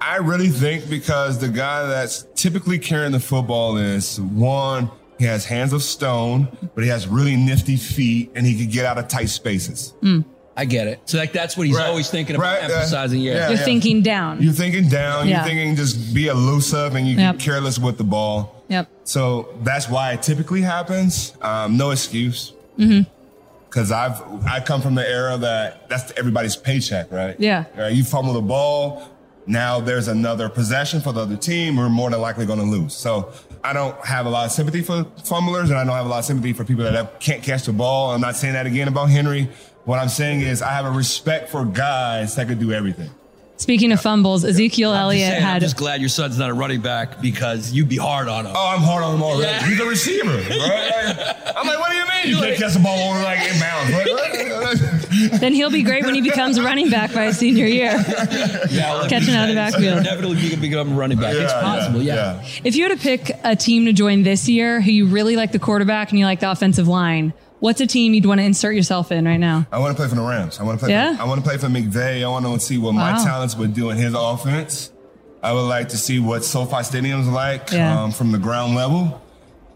I really think because the guy that's typically carrying the football is one, he has hands of stone, but he has really nifty feet and he can get out of tight spaces. Hmm. I get it. So like that's what he's Right. always thinking about, Right, emphasizing. Yeah. yeah. You're thinking down. You're thinking down, Yeah. you're thinking just be elusive and you Yep. get careless with the ball. Yep. So that's why it typically happens. Um, no excuse. Mm-hmm. Cause I've I come from the era that that's everybody's paycheck, right? Yeah. Right, you fumble the ball, now there's another possession for the other team. We're more than likely going to lose. So I don't have a lot of sympathy for fumblers, and I don't have a lot of sympathy for people that have, can't catch the ball. I'm not saying that again about Henry. What I'm saying is I have a respect for guys that could do everything. Speaking of fumbles, Ezekiel I'm just Elliott saying, I'm had. just glad your son's not a running back because you'd be hard on him. Oh, I'm hard on him already. Yeah. He's a receiver, right? I'm like, what do you mean? You can't catch the ball over like in bounds. Right? then he'll be great when he becomes a running back by his senior year. Yeah, Catching out of the backfield. Definitely you could become a running back. it's possible. yeah, Yeah. yeah. If you were to pick a team to join this year who you really like the quarterback and you like the offensive line, what's a team you'd want to insert yourself in right now? I want to play for the Rams. I want to play. Yeah? For, I want to play for McVay. I want to see what my talents would do in his offense. I would like to see what SoFi Stadium's like Yeah. um, from the ground level.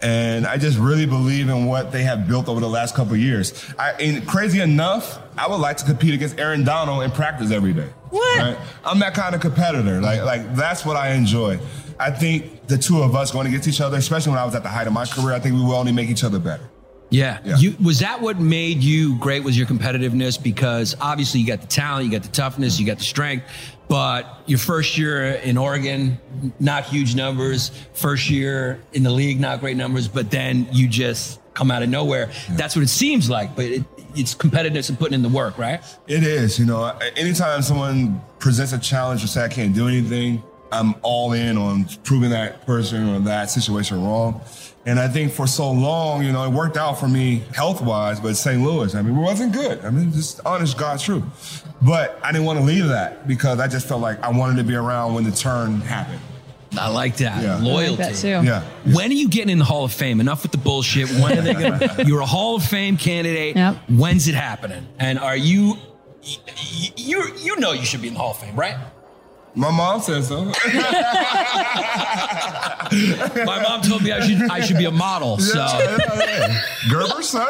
And I just really believe in what they have built over the last couple of years. I, and crazy enough, I would like to compete against Aaron Donald in practice every day. What? I'm that kind of competitor. Like, like that's what I enjoy. I think the two of us going against each other, especially when I was at the height of my career, I think we will only make each other better. Yeah. Yeah. You was that what made you great was your competitiveness because obviously you got the talent, you got the toughness, you got the strength, but your first year in Oregon, not huge numbers, first year in the league, not great numbers, but then you just come out of nowhere. That's what it seems like, but it, it's competitiveness and putting in the work, right? It is, you know, anytime someone presents a challenge or say I can't do anything, I'm all in on proving that person or that situation wrong. And I think for so long, you know, it worked out for me health wise, but St. Louis, I mean, it wasn't good. I mean, just honest God's truth. But I didn't want to leave that because I just felt like I wanted to be around when the turn happened. I like that. Yeah. I like Loyalty. that too. Yeah. When are you getting in the Hall of Fame? Enough with the bullshit. When are they gonna you're a Hall of Fame candidate. Yep. When's it happening? And are you y- y- you you know you should be in the Hall of Fame, right? My mom said so. My mom told me I should I should be a model. So Gerber, son.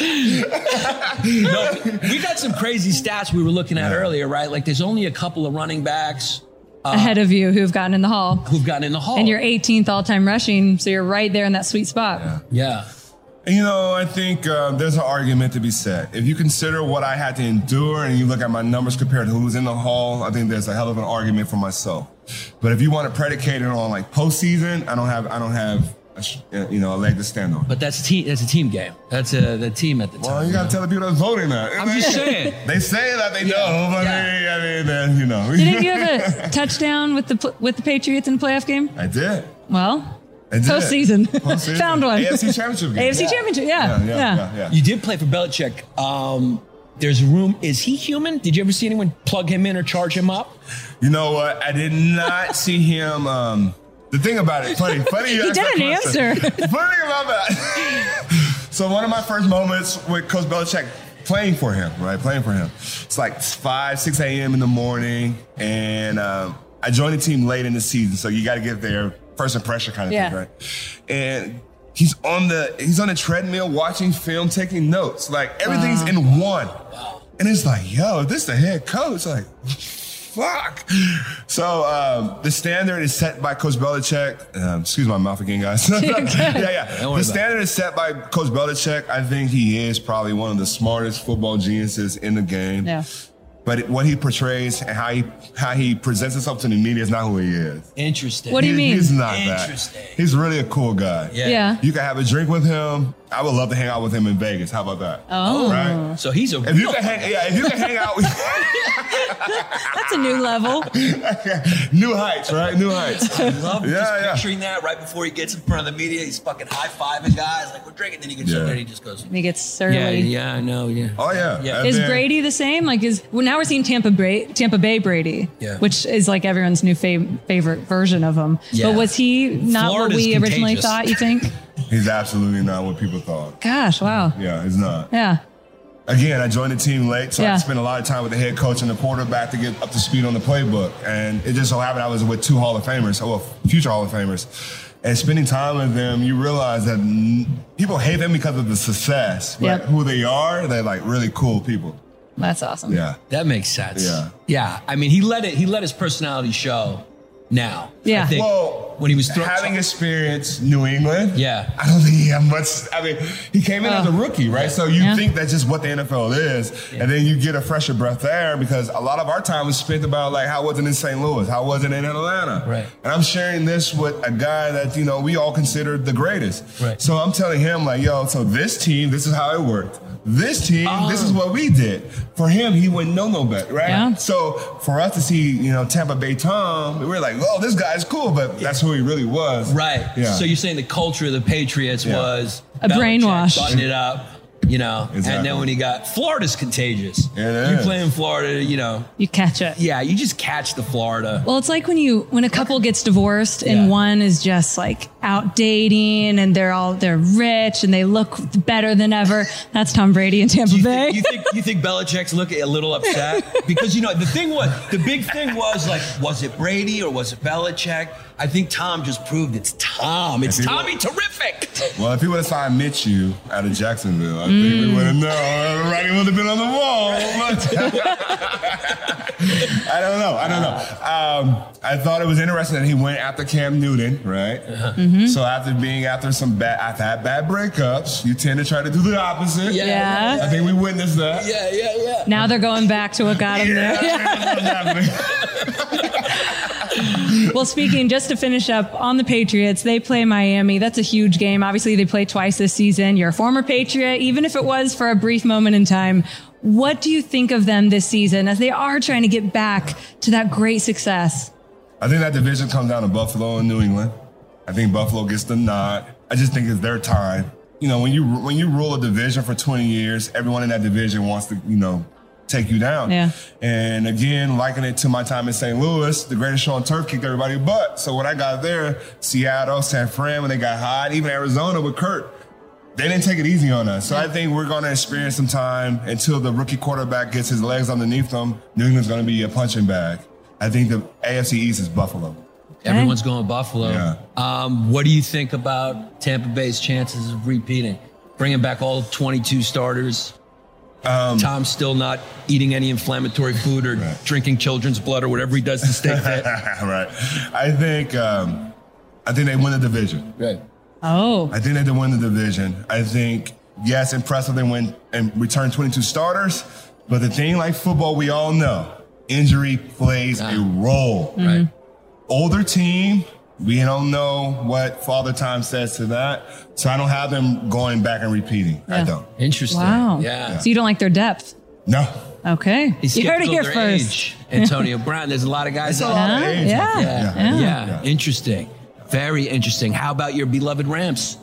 no, we got some crazy stats we were looking at earlier, right? Like there's only a couple of running backs uh, Ahead of you who've gotten in the hall. who've gotten in the Hall. And you're 18th all time rushing, so you're right there in that sweet spot. yeah. And, You know, I think uh, there's an argument to be said. If you consider what I had to endure and you look at my numbers compared to who's in the hall, I think there's a hell of an argument for myself. But if you want to predicate it on like postseason, I don't have, I don't have, a, uh, you know, a leg to stand on. But that's a team that's a team game. That's a the team at the time. well, you got to tell the people that's voting that. I'm just saying. They say that they know, but Yeah. they, I mean, then, you know. Didn't you have a touchdown with the with the Patriots in the playoff game? I did. Well, I did. Postseason. Postseason. Found one. AFC Championship game. AFC Championship, yeah, Yeah, yeah, yeah. yeah, yeah. You did play for Belichick. Um, there's room. Is he human? Did you ever see anyone plug him in or charge him up? You know what? I did not see him. Um, the thing about it, funny, funny. you He didn't that answer. funny about that. so one of my first moments with Coach Belichick playing for him, right? Playing for him. It's like five, six a.m. in the morning, and um, I joined the team late in the season, so you got to get there first impression kind of Yeah. thing, right? And he's on the he's on the treadmill watching film, taking notes. Like everything's in one. And it's like, yo, this the head coach, like, fuck. So um, the standard is set by Coach Belichick. Um, excuse my mouth again, guys. yeah, yeah. Don't worry about The standard is set by Coach Belichick. I think he is probably one of the smartest football geniuses in the game. Yeah. But what he portrays and how he how he presents himself to the media is not who he is. Interesting. What do you He- mean? He's not that. Interesting. He's really a cool guy. Yeah. Yeah. You can have a drink with him. I would love to hang out with him in Vegas. How about that? Oh. Right? So he's a If you can hang, yeah, if you can hang out with That's a new level. new heights, right? New heights. I love Yeah, just yeah. picturing that right before he gets in front of the media. He's fucking high fiving guys like we're drinking. Then he gets Yeah. up there and he just goes. He gets surly. Yeah, yeah, I know. Yeah. Oh yeah. Yeah. Is then- Brady the same? Like, is well, now we're seeing Tampa Bay, Tampa Bay Brady, Yeah. which is like everyone's new fav- favorite version of him. Yeah. But was he not Florida's what we originally contagious. thought? You think? He's absolutely not what people thought. Gosh, wow. Yeah, he's not. Yeah. Again, I joined the team late, so I Yeah. had to spend a lot of time with the head coach and the quarterback to get up to speed on the playbook. And it just so happened I was with two Hall of Famers, oh, well, future Hall of Famers. And spending time with them, you realize that people hate them because of the success, but Yep. who they are, they're like really cool people. That's awesome. Yeah. That makes sense. Yeah. Yeah. I mean, he let it. He let his personality show. Now. Yeah. I think Well, when he was throw- having experienced New England, Yeah. I don't think he had much. I mean, he came in as a oh. rookie, right? So you Yeah. think that's just what the NFL is, and then you get a fresher breath there because a lot of our time was spent about like how was it in St. Louis, how was it in Atlanta, Right. And I'm sharing this with a guy that you know we all consider the greatest, Right. So I'm telling him like, yo, so this team, this is how it worked. This team, this is oh. what we did. For him, he wouldn't know no better, right? Yeah. So for us to see, you know, Tampa Bay Tom, we were like, oh, this guy's cool, but that's who he really was. Right. Yeah. So you're saying the culture of the Patriots Yeah. was A Belichick brainwash. button it up, you know. And then when he got Florida's contagious. Yeah, it you play in Florida, you know. You catch it. Yeah, you just catch the Florida. Well, it's like when you when a couple gets divorced and Yeah. one is just like out dating and they're all they're rich and they look better than ever. That's Tom Brady and Tampa you Bay. think, you think you think Belichick's looking a little upset because you know the thing was the big thing was like was it Brady or was it Belichick? I think Tom just proved it's Tom. It's If Tommy wa- terrific. Well, if he would have signed Mitch you out of Jacksonville, I think we mm. would have known. Everybody would have been on the wall. But I don't know. I don't know. Um, I thought it was interesting that he went after Cam Newton, right? Uh-huh. Mm-hmm. So after being after some bad, after had bad breakups, you tend to try to do the opposite. Yeah. I think we witnessed that. Yeah, yeah, yeah. now they're going back to what got him there. Well, speaking just to finish up on the Patriots, they play Miami. That's a huge game. Obviously, they play twice this season. You're a former Patriot, even if it was for a brief moment in time. What do you think of them this season as they are trying to get back to that great success? I think that division comes down to Buffalo and New England. I think Buffalo gets the nod. I just think it's their time. You know, when you when you rule a division for 20 years, everyone in that division wants to, you know, take you down. Yeah. And again, liking it to my time in St. Louis, the greatest show on turf kicked everybody butt. So when I got there, Seattle, San Fran, when they got hot, even Arizona with Kurt, they didn't take it easy on us. So I think we're going to experience some time until the rookie quarterback gets his legs underneath them. New England's going to be a punching bag. I think the AFC East is Buffalo. Everyone's going Buffalo. Yeah. Um, what do you think about Tampa Bay's chances of repeating? Bringing back all 22 starters. Um, Tom's still not eating any inflammatory food or Right. drinking children's blood or whatever he does to stay fit. right. I think um, I think they win the division. right. Oh, I think they did win the division. I think yes, impressive they win and return 22 starters. But the thing like football, we all know injury plays a role. Right. Older team, we don't know what Father Time says to that. So I don't have them going back and repeating. I don't. Interesting. wow. Yeah. So you don't like their depth? No. Okay. He's you heard it here first. age. Antonio Brown. There's a lot of guys It's a lot there. of age. Yeah. Yeah. Yeah. Yeah. Yeah. Interesting. Very interesting. How about your beloved Rams?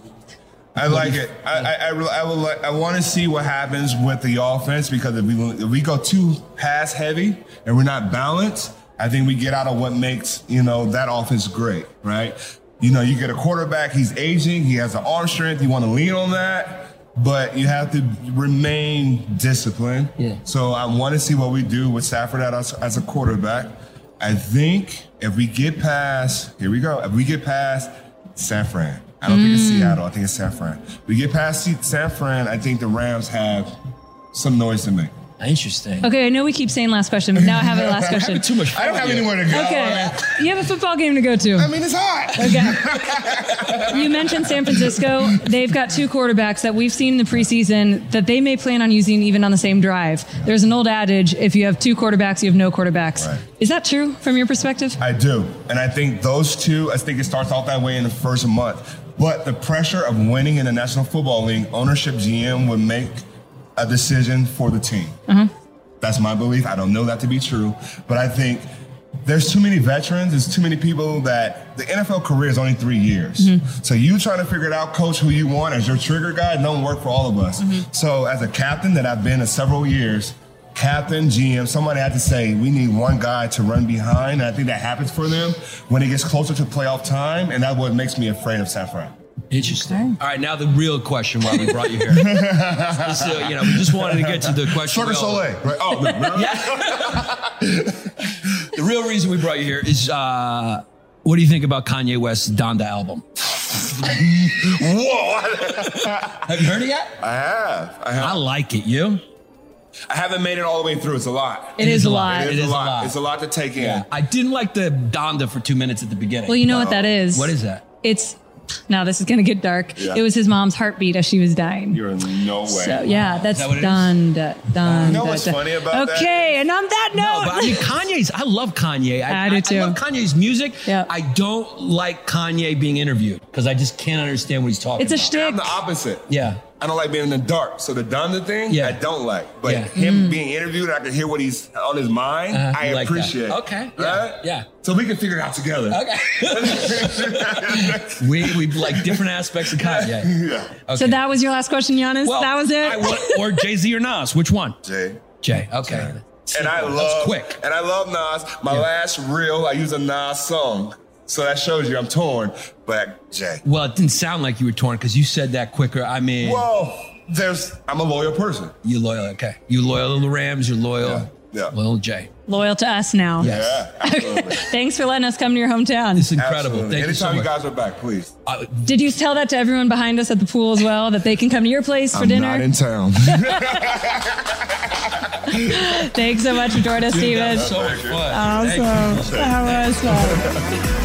I like it. I I, I, I would like. I want to see what happens with the offense because if we if we go too pass heavy and we're not balanced, I think we get out of what makes you know that offense great, right? You know, you get a quarterback. He's aging. He has an arm strength. You want to lean on that. But you have to remain disciplined. Yeah. So I want to see what we do with Stafford as, as a quarterback. I think if we get past, here we go. If we get past San Fran, I don't think it's mm. Seattle. I think it's San Fran. We get past Se- San Fran. I think the Rams have some noise to make. Interesting. Okay, I know we keep saying last question, but now I have a last question. Too much. I don't have anywhere to go. Okay, you have a football game to go to. I mean, it's hot. Okay. you mentioned San Francisco. They've got two quarterbacks that we've seen in the preseason that they may plan on using even on the same drive. There's an old adage if you have two quarterbacks, you have no quarterbacks. Right. Is that true from your perspective? I do. And I think those two, I think it starts out that way in the first month. But the pressure of winning in the National Football League, ownership GM would make a decision for the team. Mm-hmm. That's my belief. I don't know that to be true. But I think there's too many veterans, there's too many people that the NFL career is only three years. Mm-hmm. So you trying to figure it out, coach, who you want as your trigger guy, don't work for all of us. Mm-hmm. So as a captain that I've been in several years, captain, GM, somebody had to say, we need one guy to run behind. And I think that happens for them when it gets closer to playoff time. And that's what makes me afraid of San Fran. Interesting. All right, now the real question why we brought you here. This, uh, you know, we just wanted to get to the question. Cirque du all- Soleil, right? Oh, no, The real reason we brought you here is uh, what do you think about Kanye West's Donda album? Whoa. Have you heard it yet? I have. I have. I like it. You? I haven't made it all the way through. It's a lot. It is a lot. It is, It is a, a lot. lot. It's a lot to take in. I didn't like the Donda for two minutes at the beginning. Well, you know what that is. What is that? It's now this is going to get dark. Yeah. It was his mom's heartbeat as she was dying. You're in no way. So yeah, that's that what it is? done, done, done. You know what's funny about that? Okay, and on that note, No, but I mean Kanye's. I love Kanye. I do too. I love Kanye's music. Yeah. I don't like Kanye being interviewed because I just can't understand what he's talking. it's a about. shtick. I'm the opposite. Yeah. I don't like being in the dark. So the Donda thing, Yeah. I don't like. But Yeah. him being interviewed, I can hear what he's on his mind. Uh, I you like that. appreciate. Okay. Yeah. Right? Yeah. So we can figure it out together. Okay. we we like different aspects of Kanye. yeah. Okay. So that was your last question, Yannis. Well, that was it. I want, or Jay Z or Nas. Which one? Jay. Jay. Okay. And I love quick. And I love Nas. My Yeah. last reel, I use a Nas song. So that shows you I'm torn. But Jay. Well, it didn't sound like you were torn because you said that quicker. I mean, Well, there's I'm a loyal person. you loyal. Okay. You loyal to the Rams. You're loyal. Yeah. Yeah. Loyal to Jay. Loyal to us now. Yes. Yeah, absolutely. Thanks for letting us come to your hometown. It's incredible. Absolutely. Thank you so Anytime you, guys are back, please. Uh, Did you tell that to everyone behind us at the pool as well that they can come to your place for I'm dinner? not in town. Thanks so much for joining us, Steven. so much fun. awesome. That was fun.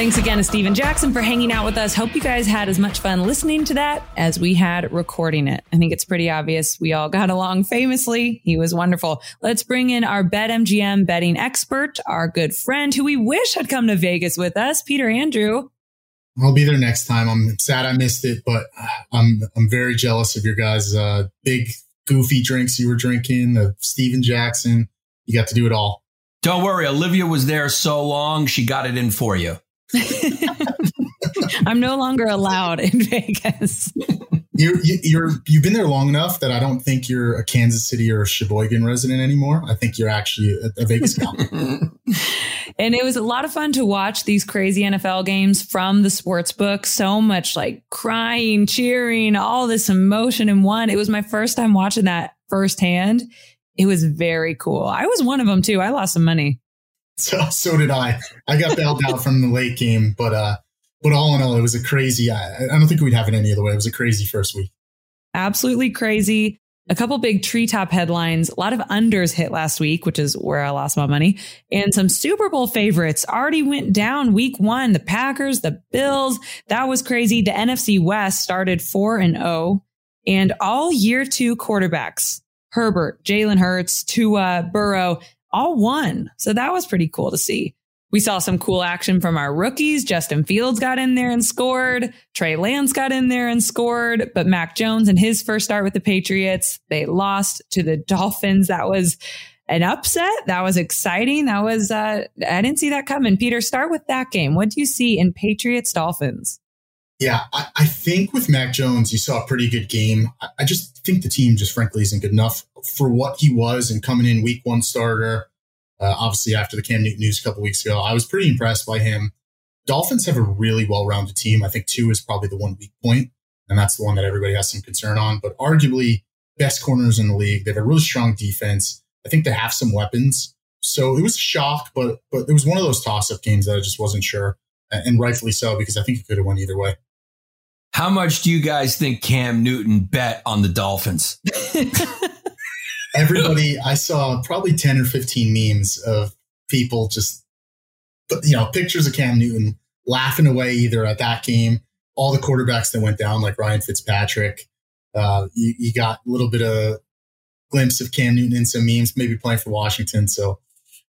Thanks again to Steven Jackson for hanging out with us. Hope you guys had as much fun listening to that as we had recording it. I think it's pretty obvious we all got along famously. He was wonderful. Let's bring in our BetMGM betting expert, our good friend who we wish had come to Vegas with us, Peter Andrew. I'll be there next time. I'm sad I missed it, but uh, I'm I'm very jealous of your guys' uh, big goofy drinks you were drinking. The Steven Jackson, you got to do it all. Don't worry, Olivia was there so long, she got it in for you. I'm no longer allowed in Vegas. You're you- you're you've been there long enough that I don't think you're a Kansas City or Sheboygan resident anymore. I think you're actually a, a Vegas gal. And it was a lot of fun to watch these crazy NFL games from the sports book. So much like crying, cheering, all this emotion in one. It was my first time watching that firsthand. It was very cool. I was one of them too. I lost some money. So so did I. I got bailed out from the late game, but uh, but all in all, it was a crazy. I, I don't think we'd have it any other way. It was a crazy first week. Absolutely crazy. A couple big treetop headlines. A lot of unders hit last week, which is where I lost my money. And some Super Bowl favorites already went down week one. The Packers, the Bills. That was crazy. The NFC West started 4 and 0. And all year two quarterbacks, Herbert, Jalen Hurts, Tua, Burrow, all won. So that was pretty cool to see. We saw some cool action from our rookies. Justin Fields got in there and scored. Trey Lance got in there and scored. But Mac Jones in his first start with the Patriots, they lost to the Dolphins. That was an upset. That was exciting. That was, uh, I didn't see that coming. Peter, start with that game. What do you see in Patriots Dolphins? Yeah, I, I, think with Mac Jones, you saw a pretty good game. I, I, just think the team just frankly isn't good enough for what he was and coming in week one starter. Uh, obviously, after the Cam Newton news a couple weeks ago, I was pretty impressed by him. Dolphins have a really well rounded team. I think two is probably the one weak point, and that's the one that everybody has some concern on. But arguably, best corners in the league. They have a really strong defense. I think they have some weapons. So it was a shock, but but it was one of those toss up games that I just wasn't sure, and rightfully so because I think it could have won either way. How much do you guys think Cam Newton bet on the Dolphins? Everybody, I saw probably 10 or 15 memes of people just, you know, pictures of Cam Newton laughing away either at that game, all the quarterbacks that went down, like Ryan Fitzpatrick. Uh, you, you got a little bit of glimpse of Cam Newton in some memes, maybe playing for Washington. So,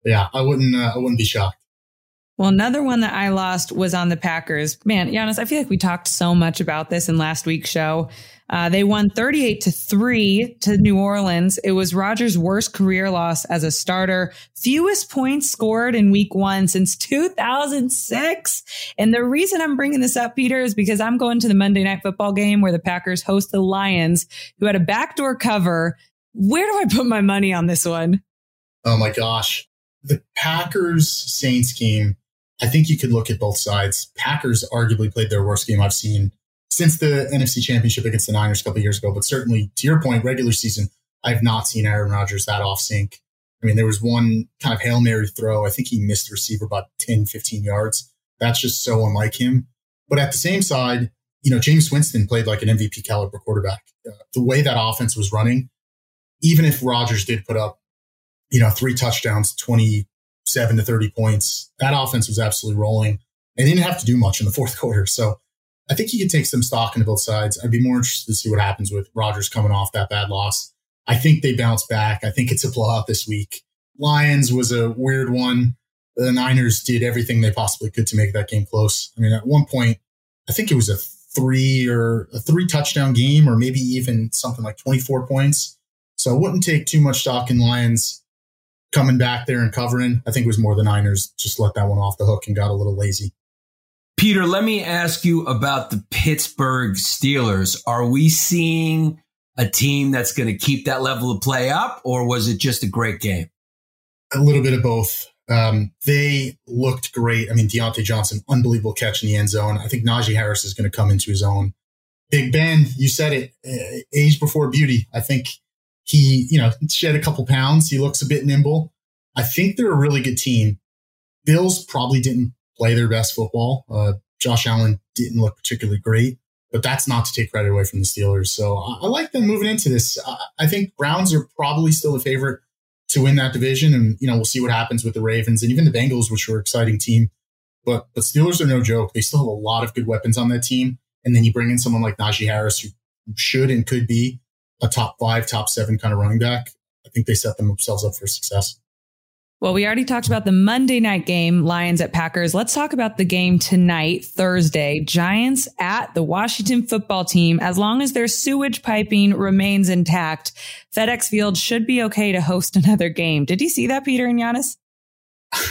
yeah, I wouldn't, uh, I wouldn't be shocked. Well, another one that I lost was on the Packers. Man, Yannis, I feel like we talked so much about this in last week's show. Uh, they won 38 to 3 to New Orleans. It was Rodgers' worst career loss as a starter. Fewest points scored in week one since 2006. And the reason I'm bringing this up, Peter, is because I'm going to the Monday night football game where the Packers host the Lions, who had a backdoor cover. Where do I put my money on this one? Oh my gosh. The Packers Saints game I think you could look at both sides. Packers arguably played their worst game I've seen since the NFC Championship against the Niners a couple years ago. But certainly, to your point, regular season, I've not seen Aaron Rodgers that off sync. I mean, there was one kind of Hail Mary throw. I think he missed the receiver about 10, 15 yards. That's just so unlike him. But at the same side, you know, Jameis Winston played like an MVP caliber quarterback. Uh, the way that offense was running, even if Rodgers did put up, you know, three touchdowns, 20, seven to 30 points. That offense was absolutely rolling and didn't have to do much in the fourth quarter. So I think you could take some stock into both sides. I'd be more interested to see what happens with Rodgers coming off that bad loss. I think they bounce back. I think it's a blowout this week. Lions was a weird one. The Niners did everything they possibly could to make that game close. I mean, at one point, I think it was a three or a three touchdown game, or maybe even something like 24 points. So I wouldn't take too much stock in Lions coming back there and covering. I think it was more the Niners just let that one off the hook and got a little lazy. Peter, let me ask you about the Pittsburgh Steelers. Are we seeing a team that's going to keep that level of play up, or was it just a great game? A little bit of both. Um, they looked great. I mean, Diontae Johnson, unbelievable catch in the end zone. I think Najee Harris is going to come into his own. Big Ben, you said it, uh, age before beauty. I think he, you know, shed a couple pounds. He looks a bit nimble. I think they're a really good team. Bills probably didn't play their best football. Uh, Josh Allen didn't look particularly great, but that's not to take credit away from the Steelers. So I, I like them moving into this. I, I think Browns are probably still the favorite to win that division. And, you know, we'll see what happens with the Ravens and even the Bengals, which were an exciting team. But, but Steelers are no joke. They still have a lot of good weapons on that team. And then you bring in someone like Najee Harris, who should and could be a top five, top seven kind of running back, I think they set themselves up for success. Well, we already talked about the Monday night game, Lions at Packers. Let's talk about the game tonight, Thursday, Giants at the Washington football team. As long as their sewage piping remains intact, FedEx Field should be okay to host another game. Did you see that, Peter and Yannis?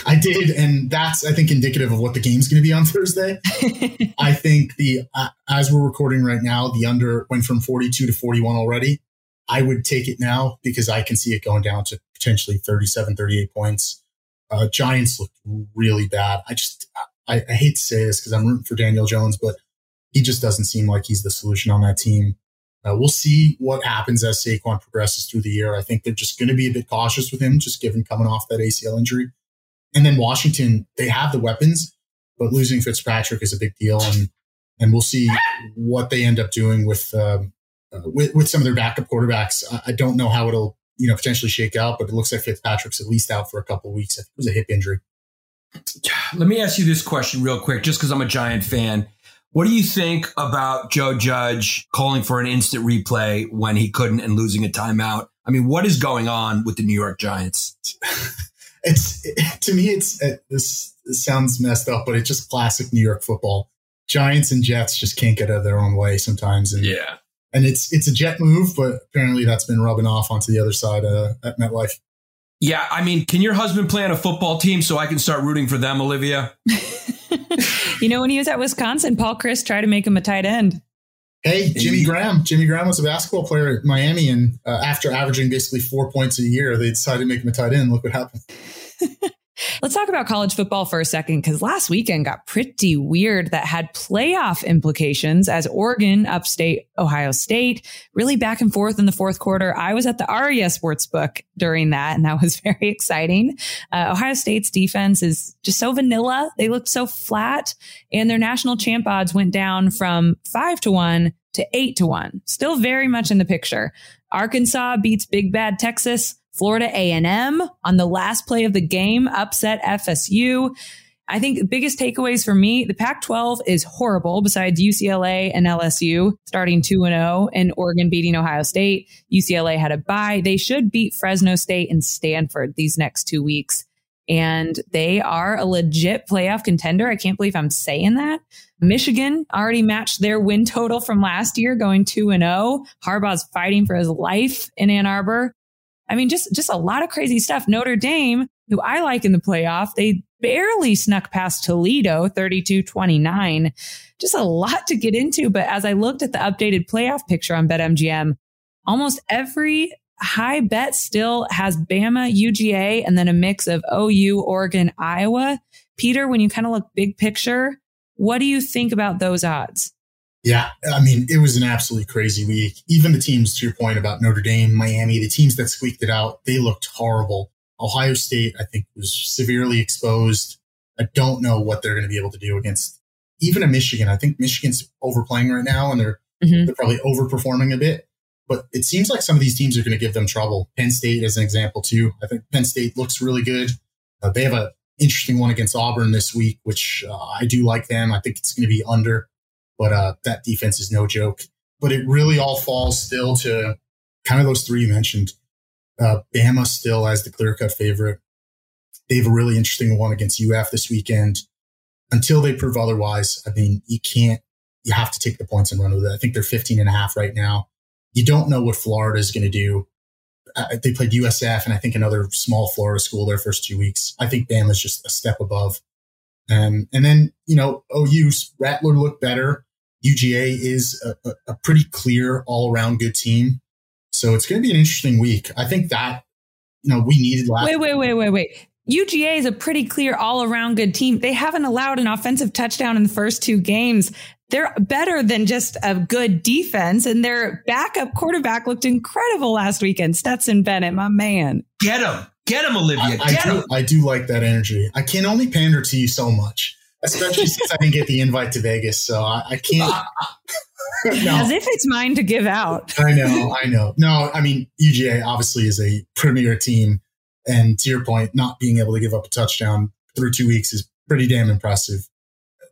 I did, and that's I think indicative of what the game's going to be on Thursday. I think the uh, as we're recording right now, the under went from 42 to 41 already. I would take it now because I can see it going down to potentially 37, 38 points. Uh, Giants looked really bad. I just I, I hate to say this because I'm rooting for Daniel Jones, but he just doesn't seem like he's the solution on that team. Uh, we'll see what happens as Saquon progresses through the year. I think they're just going to be a bit cautious with him, just given coming off that ACL injury. And then Washington, they have the weapons, but losing Fitzpatrick is a big deal. And, and we'll see what they end up doing with, um, uh, with, with some of their backup quarterbacks. I, I, don't know how it'll, you know, potentially shake out, but it looks like Fitzpatrick's at least out for a couple of weeks. It was a hip injury. Let me ask you this question real quick, just because I'm a Giant fan. What do you think about Joe Judge calling for an instant replay when he couldn't and losing a timeout? I mean, what is going on with the New York Giants? it's it, to me, it's uh, this it sounds messed up, but it's just classic New York football. Giants and Jets just can't get out of their own way sometimes. And yeah, and it's it's a Jet move, but apparently that's been rubbing off onto the other side uh, at MetLife. Yeah, I mean, can your husband play on a football team so I can start rooting for them, Olivia? you know, when he was at Wisconsin, Paul Chryst tried to make him a tight end. Hey, Jimmy Graham. Jimmy Graham was a basketball player at Miami, and uh, after averaging basically four points a year, they decided to make him a tight end. Look what happened. Let's talk about college football for a second because last weekend got pretty weird that had playoff implications as Oregon upstate Ohio State really back and forth in the fourth quarter. I was at the Aria Sportsbook during that and that was very exciting. Uh, Ohio State's defense is just so vanilla. They looked so flat and their national champ odds went down from five to one to eight to one. Still very much in the picture. Arkansas beats Big Bad Texas. Florida A&M on the last play of the game upset FSU. I think the biggest takeaways for me, the Pac-12 is horrible besides UCLA and LSU starting 2 and 0 and Oregon beating Ohio State. UCLA had a bye. They should beat Fresno State and Stanford these next 2 weeks. And they are a legit playoff contender. I can't believe I'm saying that. Michigan already matched their win total from last year going 2 and 0. Harbaugh's fighting for his life in Ann Arbor. I mean, just, just a lot of crazy stuff. Notre Dame, who I like in the playoff, they barely snuck past Toledo 32 29. Just a lot to get into. But as I looked at the updated playoff picture on BetMGM, almost every high bet still has Bama, UGA, and then a mix of OU, Oregon, Iowa. Peter, when you kind of look big picture, what do you think about those odds? Yeah, I mean, it was an absolutely crazy week. Even the teams, to your point about Notre Dame, Miami, the teams that squeaked it out, they looked horrible. Ohio State, I think, was severely exposed. I don't know what they're going to be able to do against even a Michigan. I think Michigan's overplaying right now, and they're mm-hmm. they're probably overperforming a bit. But it seems like some of these teams are going to give them trouble. Penn State is an example too. I think Penn State looks really good. Uh, they have a interesting one against Auburn this week, which uh, I do like them. I think it's going to be under but uh, that defense is no joke. But it really all falls still to kind of those three you mentioned. Uh, Bama still as the clear cut favorite. They have a really interesting one against UF this weekend. Until they prove otherwise, I mean, you can't, you have to take the points and run with it. I think they're 15 and a half right now. You don't know what Florida is going to do. Uh, they played USF and I think another small Florida school their first two weeks. I think Bama's just a step above. Um, and then, you know, OU, Rattler looked better. UGA is a, a pretty clear all around good team. So it's going to be an interesting week. I think that, you know, we needed last. Wait, wait, wait, wait, wait. UGA is a pretty clear all around good team. They haven't allowed an offensive touchdown in the first two games. They're better than just a good defense, and their backup quarterback looked incredible last weekend. Stetson Bennett, my man. Get him. Get him, Olivia. I, I do, him. I do like that energy. I can only pander to you so much especially since I didn't get the invite to Vegas. So I, I can't. no. As if it's mine to give out. I know, I know. No, I mean, UGA obviously is a premier team. And to your point, not being able to give up a touchdown through two weeks is pretty damn impressive.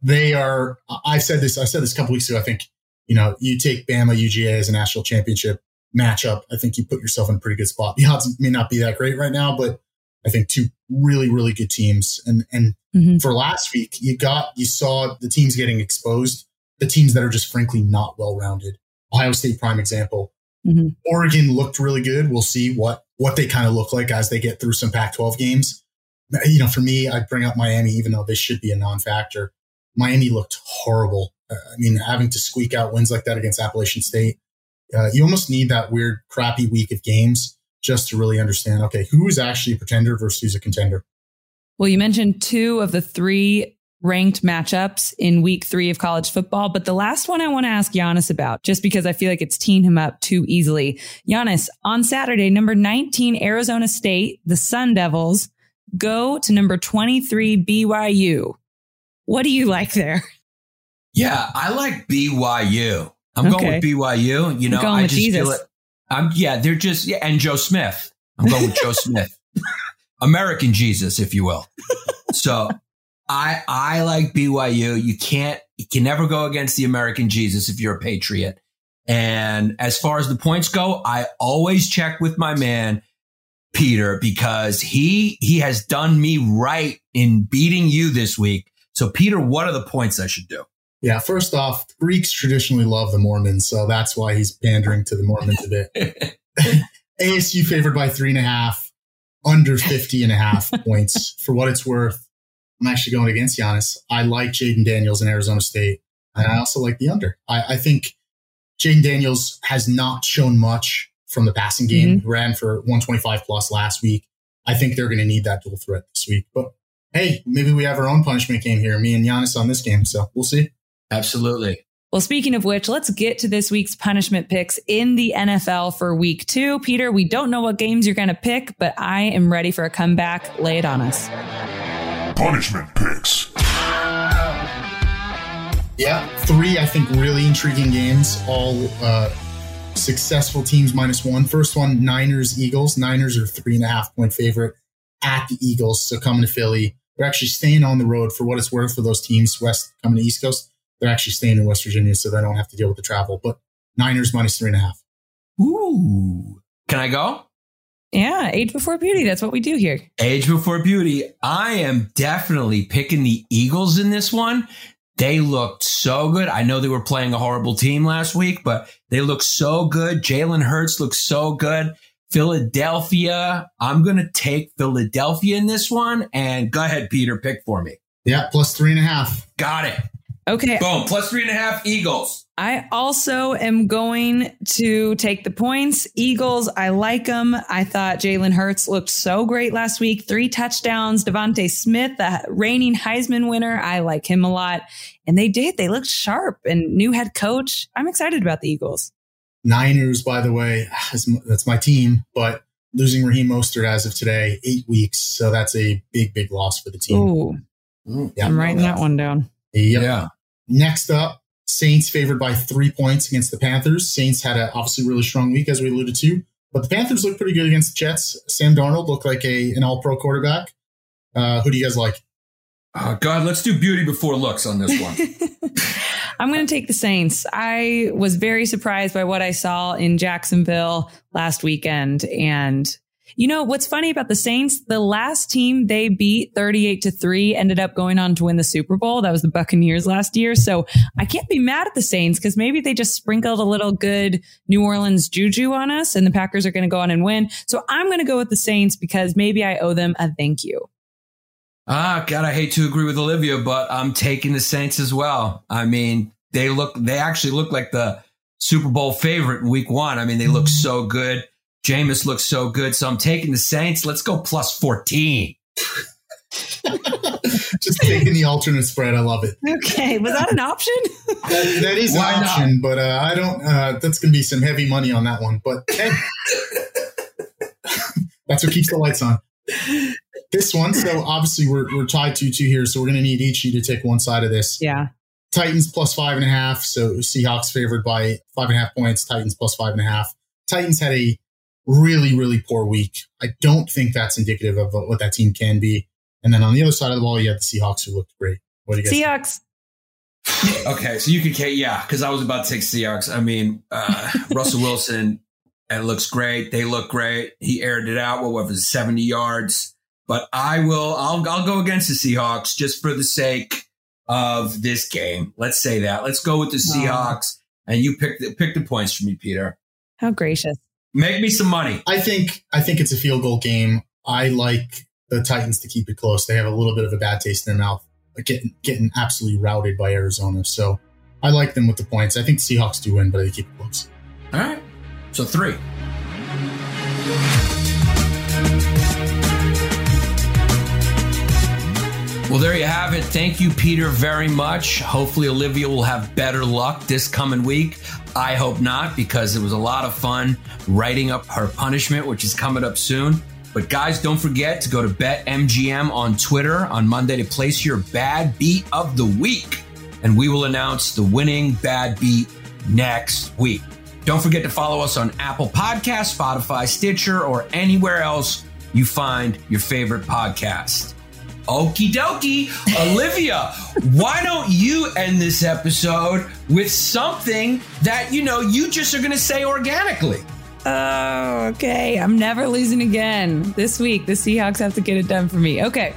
They are, I said this, I said this a couple weeks ago. I think, you know, you take Bama UGA as a national championship matchup. I think you put yourself in a pretty good spot. The odds may not be that great right now, but I think two really, really good teams. And and mm-hmm. for last week, you got you saw the teams getting exposed, the teams that are just frankly not well rounded. Ohio State, prime example. Mm-hmm. Oregon looked really good. We'll see what what they kind of look like as they get through some Pac-12 games. You know, for me, I'd bring up Miami, even though this should be a non-factor. Miami looked horrible. Uh, I mean, having to squeak out wins like that against Appalachian State, uh, you almost need that weird, crappy week of games just to really understand okay, who is actually a pretender versus who's a contender. Well, you mentioned two of the three ranked matchups in week three of college football, but the last one I want to ask Yannis about, just because I feel like it's teeing him up too easily. Yannis, on Saturday, number 19, Arizona State, the Sun Devils, go to number 23, BYU. What do you like there? Yeah, I like BYU. I'm okay. going with BYU. You know, I just Jesus. feel it. I'm yeah, they're just yeah, and Joe Smith. I'm going with Joe Smith. American Jesus, if you will. So I I like BYU. You can't you can never go against the American Jesus if you're a patriot. And as far as the points go, I always check with my man Peter because he he has done me right in beating you this week. So Peter, what are the points I should do? Yeah, first off, Greeks traditionally love the Mormons, so that's why he's pandering to the Mormons a bit. ASU favored by three and a half, under 50 and a half points. For what it's worth, I'm actually going against Yannis. I like Jayden Daniels in Arizona State, and I also like the under. I, I think Jayden Daniels has not shown much from the passing game. Mm-hmm. Ran for 125 plus last week. I think they're going to need that dual threat this week. But hey, maybe we have our own punishment game here, me and Yannis on this game. So we'll see. Absolutely. Well, speaking of which, let's get to this week's punishment picks in the NFL for week two. Peter, we don't know what games you're going to pick, but I am ready for a comeback. Lay it on us. Punishment picks. Yeah, three, I think, really intriguing games, all uh, successful teams minus one. First one, Niners, Eagles. Niners are three and a half point favorite at the Eagles. So coming to Philly, they're actually staying on the road for what it's worth for those teams, West coming to East Coast. They're actually staying in West Virginia, so they don't have to deal with the travel. But Niners minus three and a half. Ooh. Can I go? Yeah, age before beauty. That's what we do here. Age before beauty. I am definitely picking the Eagles in this one. They looked so good. I know they were playing a horrible team last week, but they look so good. Jalen Hurts looks so good. Philadelphia. I'm going to take Philadelphia in this one. And go ahead, Peter, pick for me. Yeah, plus three and a half. Got it. Okay. Boom. Plus three and a half Eagles. I also am going to take the points. Eagles, I like them. I thought Jalen Hurts looked so great last week. Three touchdowns. DeVonta Smith, the reigning Heisman winner, I like him a lot. And they did. They looked sharp and new head coach. I'm excited about the Eagles. Niners, by the way, that's my team, but losing Raheem Mostert as of today, eight weeks. So that's a big, big loss for the team. Ooh, mm, Yeah. I'm writing that one down. Yep. Yeah. Next up, Saints favored by three points against the Panthers. Saints had a obviously really strong week, as we alluded to, but the Panthers looked pretty good against the Jets. Sam Darnold looked like a an All Pro quarterback. Uh, who do you guys like? Oh, God, let's do beauty before looks on this one. I'm going to take the Saints. I was very surprised by what I saw in Jacksonville last weekend. And you know, what's funny about the Saints, the last team they beat 38 to 3 ended up going on to win the Super Bowl. That was the Buccaneers last year. So I can't be mad at the Saints because maybe they just sprinkled a little good New Orleans juju on us and the Packers are going to go on and win. So I'm going to go with the Saints because maybe I owe them a thank you. Ah, God, I hate to agree with Olivia, but I'm taking the Saints as well. I mean, they look, they actually look like the Super Bowl favorite in week one. I mean, they look so good. Jameis looks so good. So I'm taking the Saints. Let's go plus 14. Just taking the alternate spread. I love it. Okay. Was that an option? That, that is Why an not? option, but uh, I don't. Uh, that's going to be some heavy money on that one. But hey, that's what keeps the lights on. This one. So obviously we're we're tied two two here. So we're going to need each of you to take one side of this. yeah. Titans plus five and a half. So Seahawks favored by five and a half points. Titans plus five and a half. Titans had a really, really poor week. I don't think that's indicative of what that team can be. And then on the other side of the ball, you have the Seahawks who looked great. What do you guys think? Seahawks. Okay. So you could, ca- yeah, because I was about to take Seahawks. I mean, uh, Russell Wilson, it looks great. They look great. He aired it out. What was it, 70 yards? But I will, I'll, I'll go against the Seahawks just for the sake of this game. Let's say that. Let's go with the Seahawks. And you pick the, pick the points for me, Peter. How gracious. Make me some money. I think I think it's a field goal game. I like the Titans to keep it close. They have a little bit of a bad taste in their mouth, getting getting absolutely routed by Arizona. So I like them with the points. I think the Seahawks do win, but they keep it close. All right. So three. Well, there you have it. Thank you, Peter, very much. Hopefully, Olivia will have better luck this coming week. I hope not, because it was a lot of fun writing up her punishment, which is coming up soon. But guys, don't forget to go to BetMGM on Twitter on Monday to place your bad beat of the week. And we will announce the winning bad beat next week. Don't forget to follow us on Apple Podcasts, Spotify, Stitcher, or anywhere else you find your favorite podcast. Okie dokie. Olivia, why don't you end this episode with something that, you know, you just are going to say organically? Oh, okay. I'm never losing again. This week, the Seahawks have to get it done for me. Okay.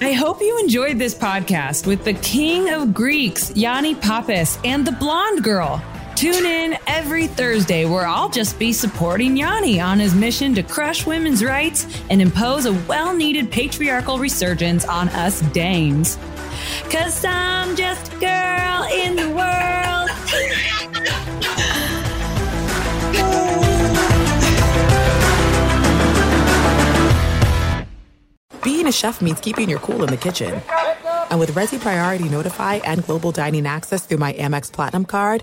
I hope you enjoyed this podcast with the king of Greeks, Yanni Pappas, and the blonde girl. Tune in every Thursday where I'll just be supporting Yanni on his mission to crush women's rights and impose a well needed patriarchal resurgence on us dames. Cause I'm just a girl in the world. Being a chef means keeping your cool in the kitchen. And with Resy Priority Notify and Global Dining Access through my Amex Platinum card,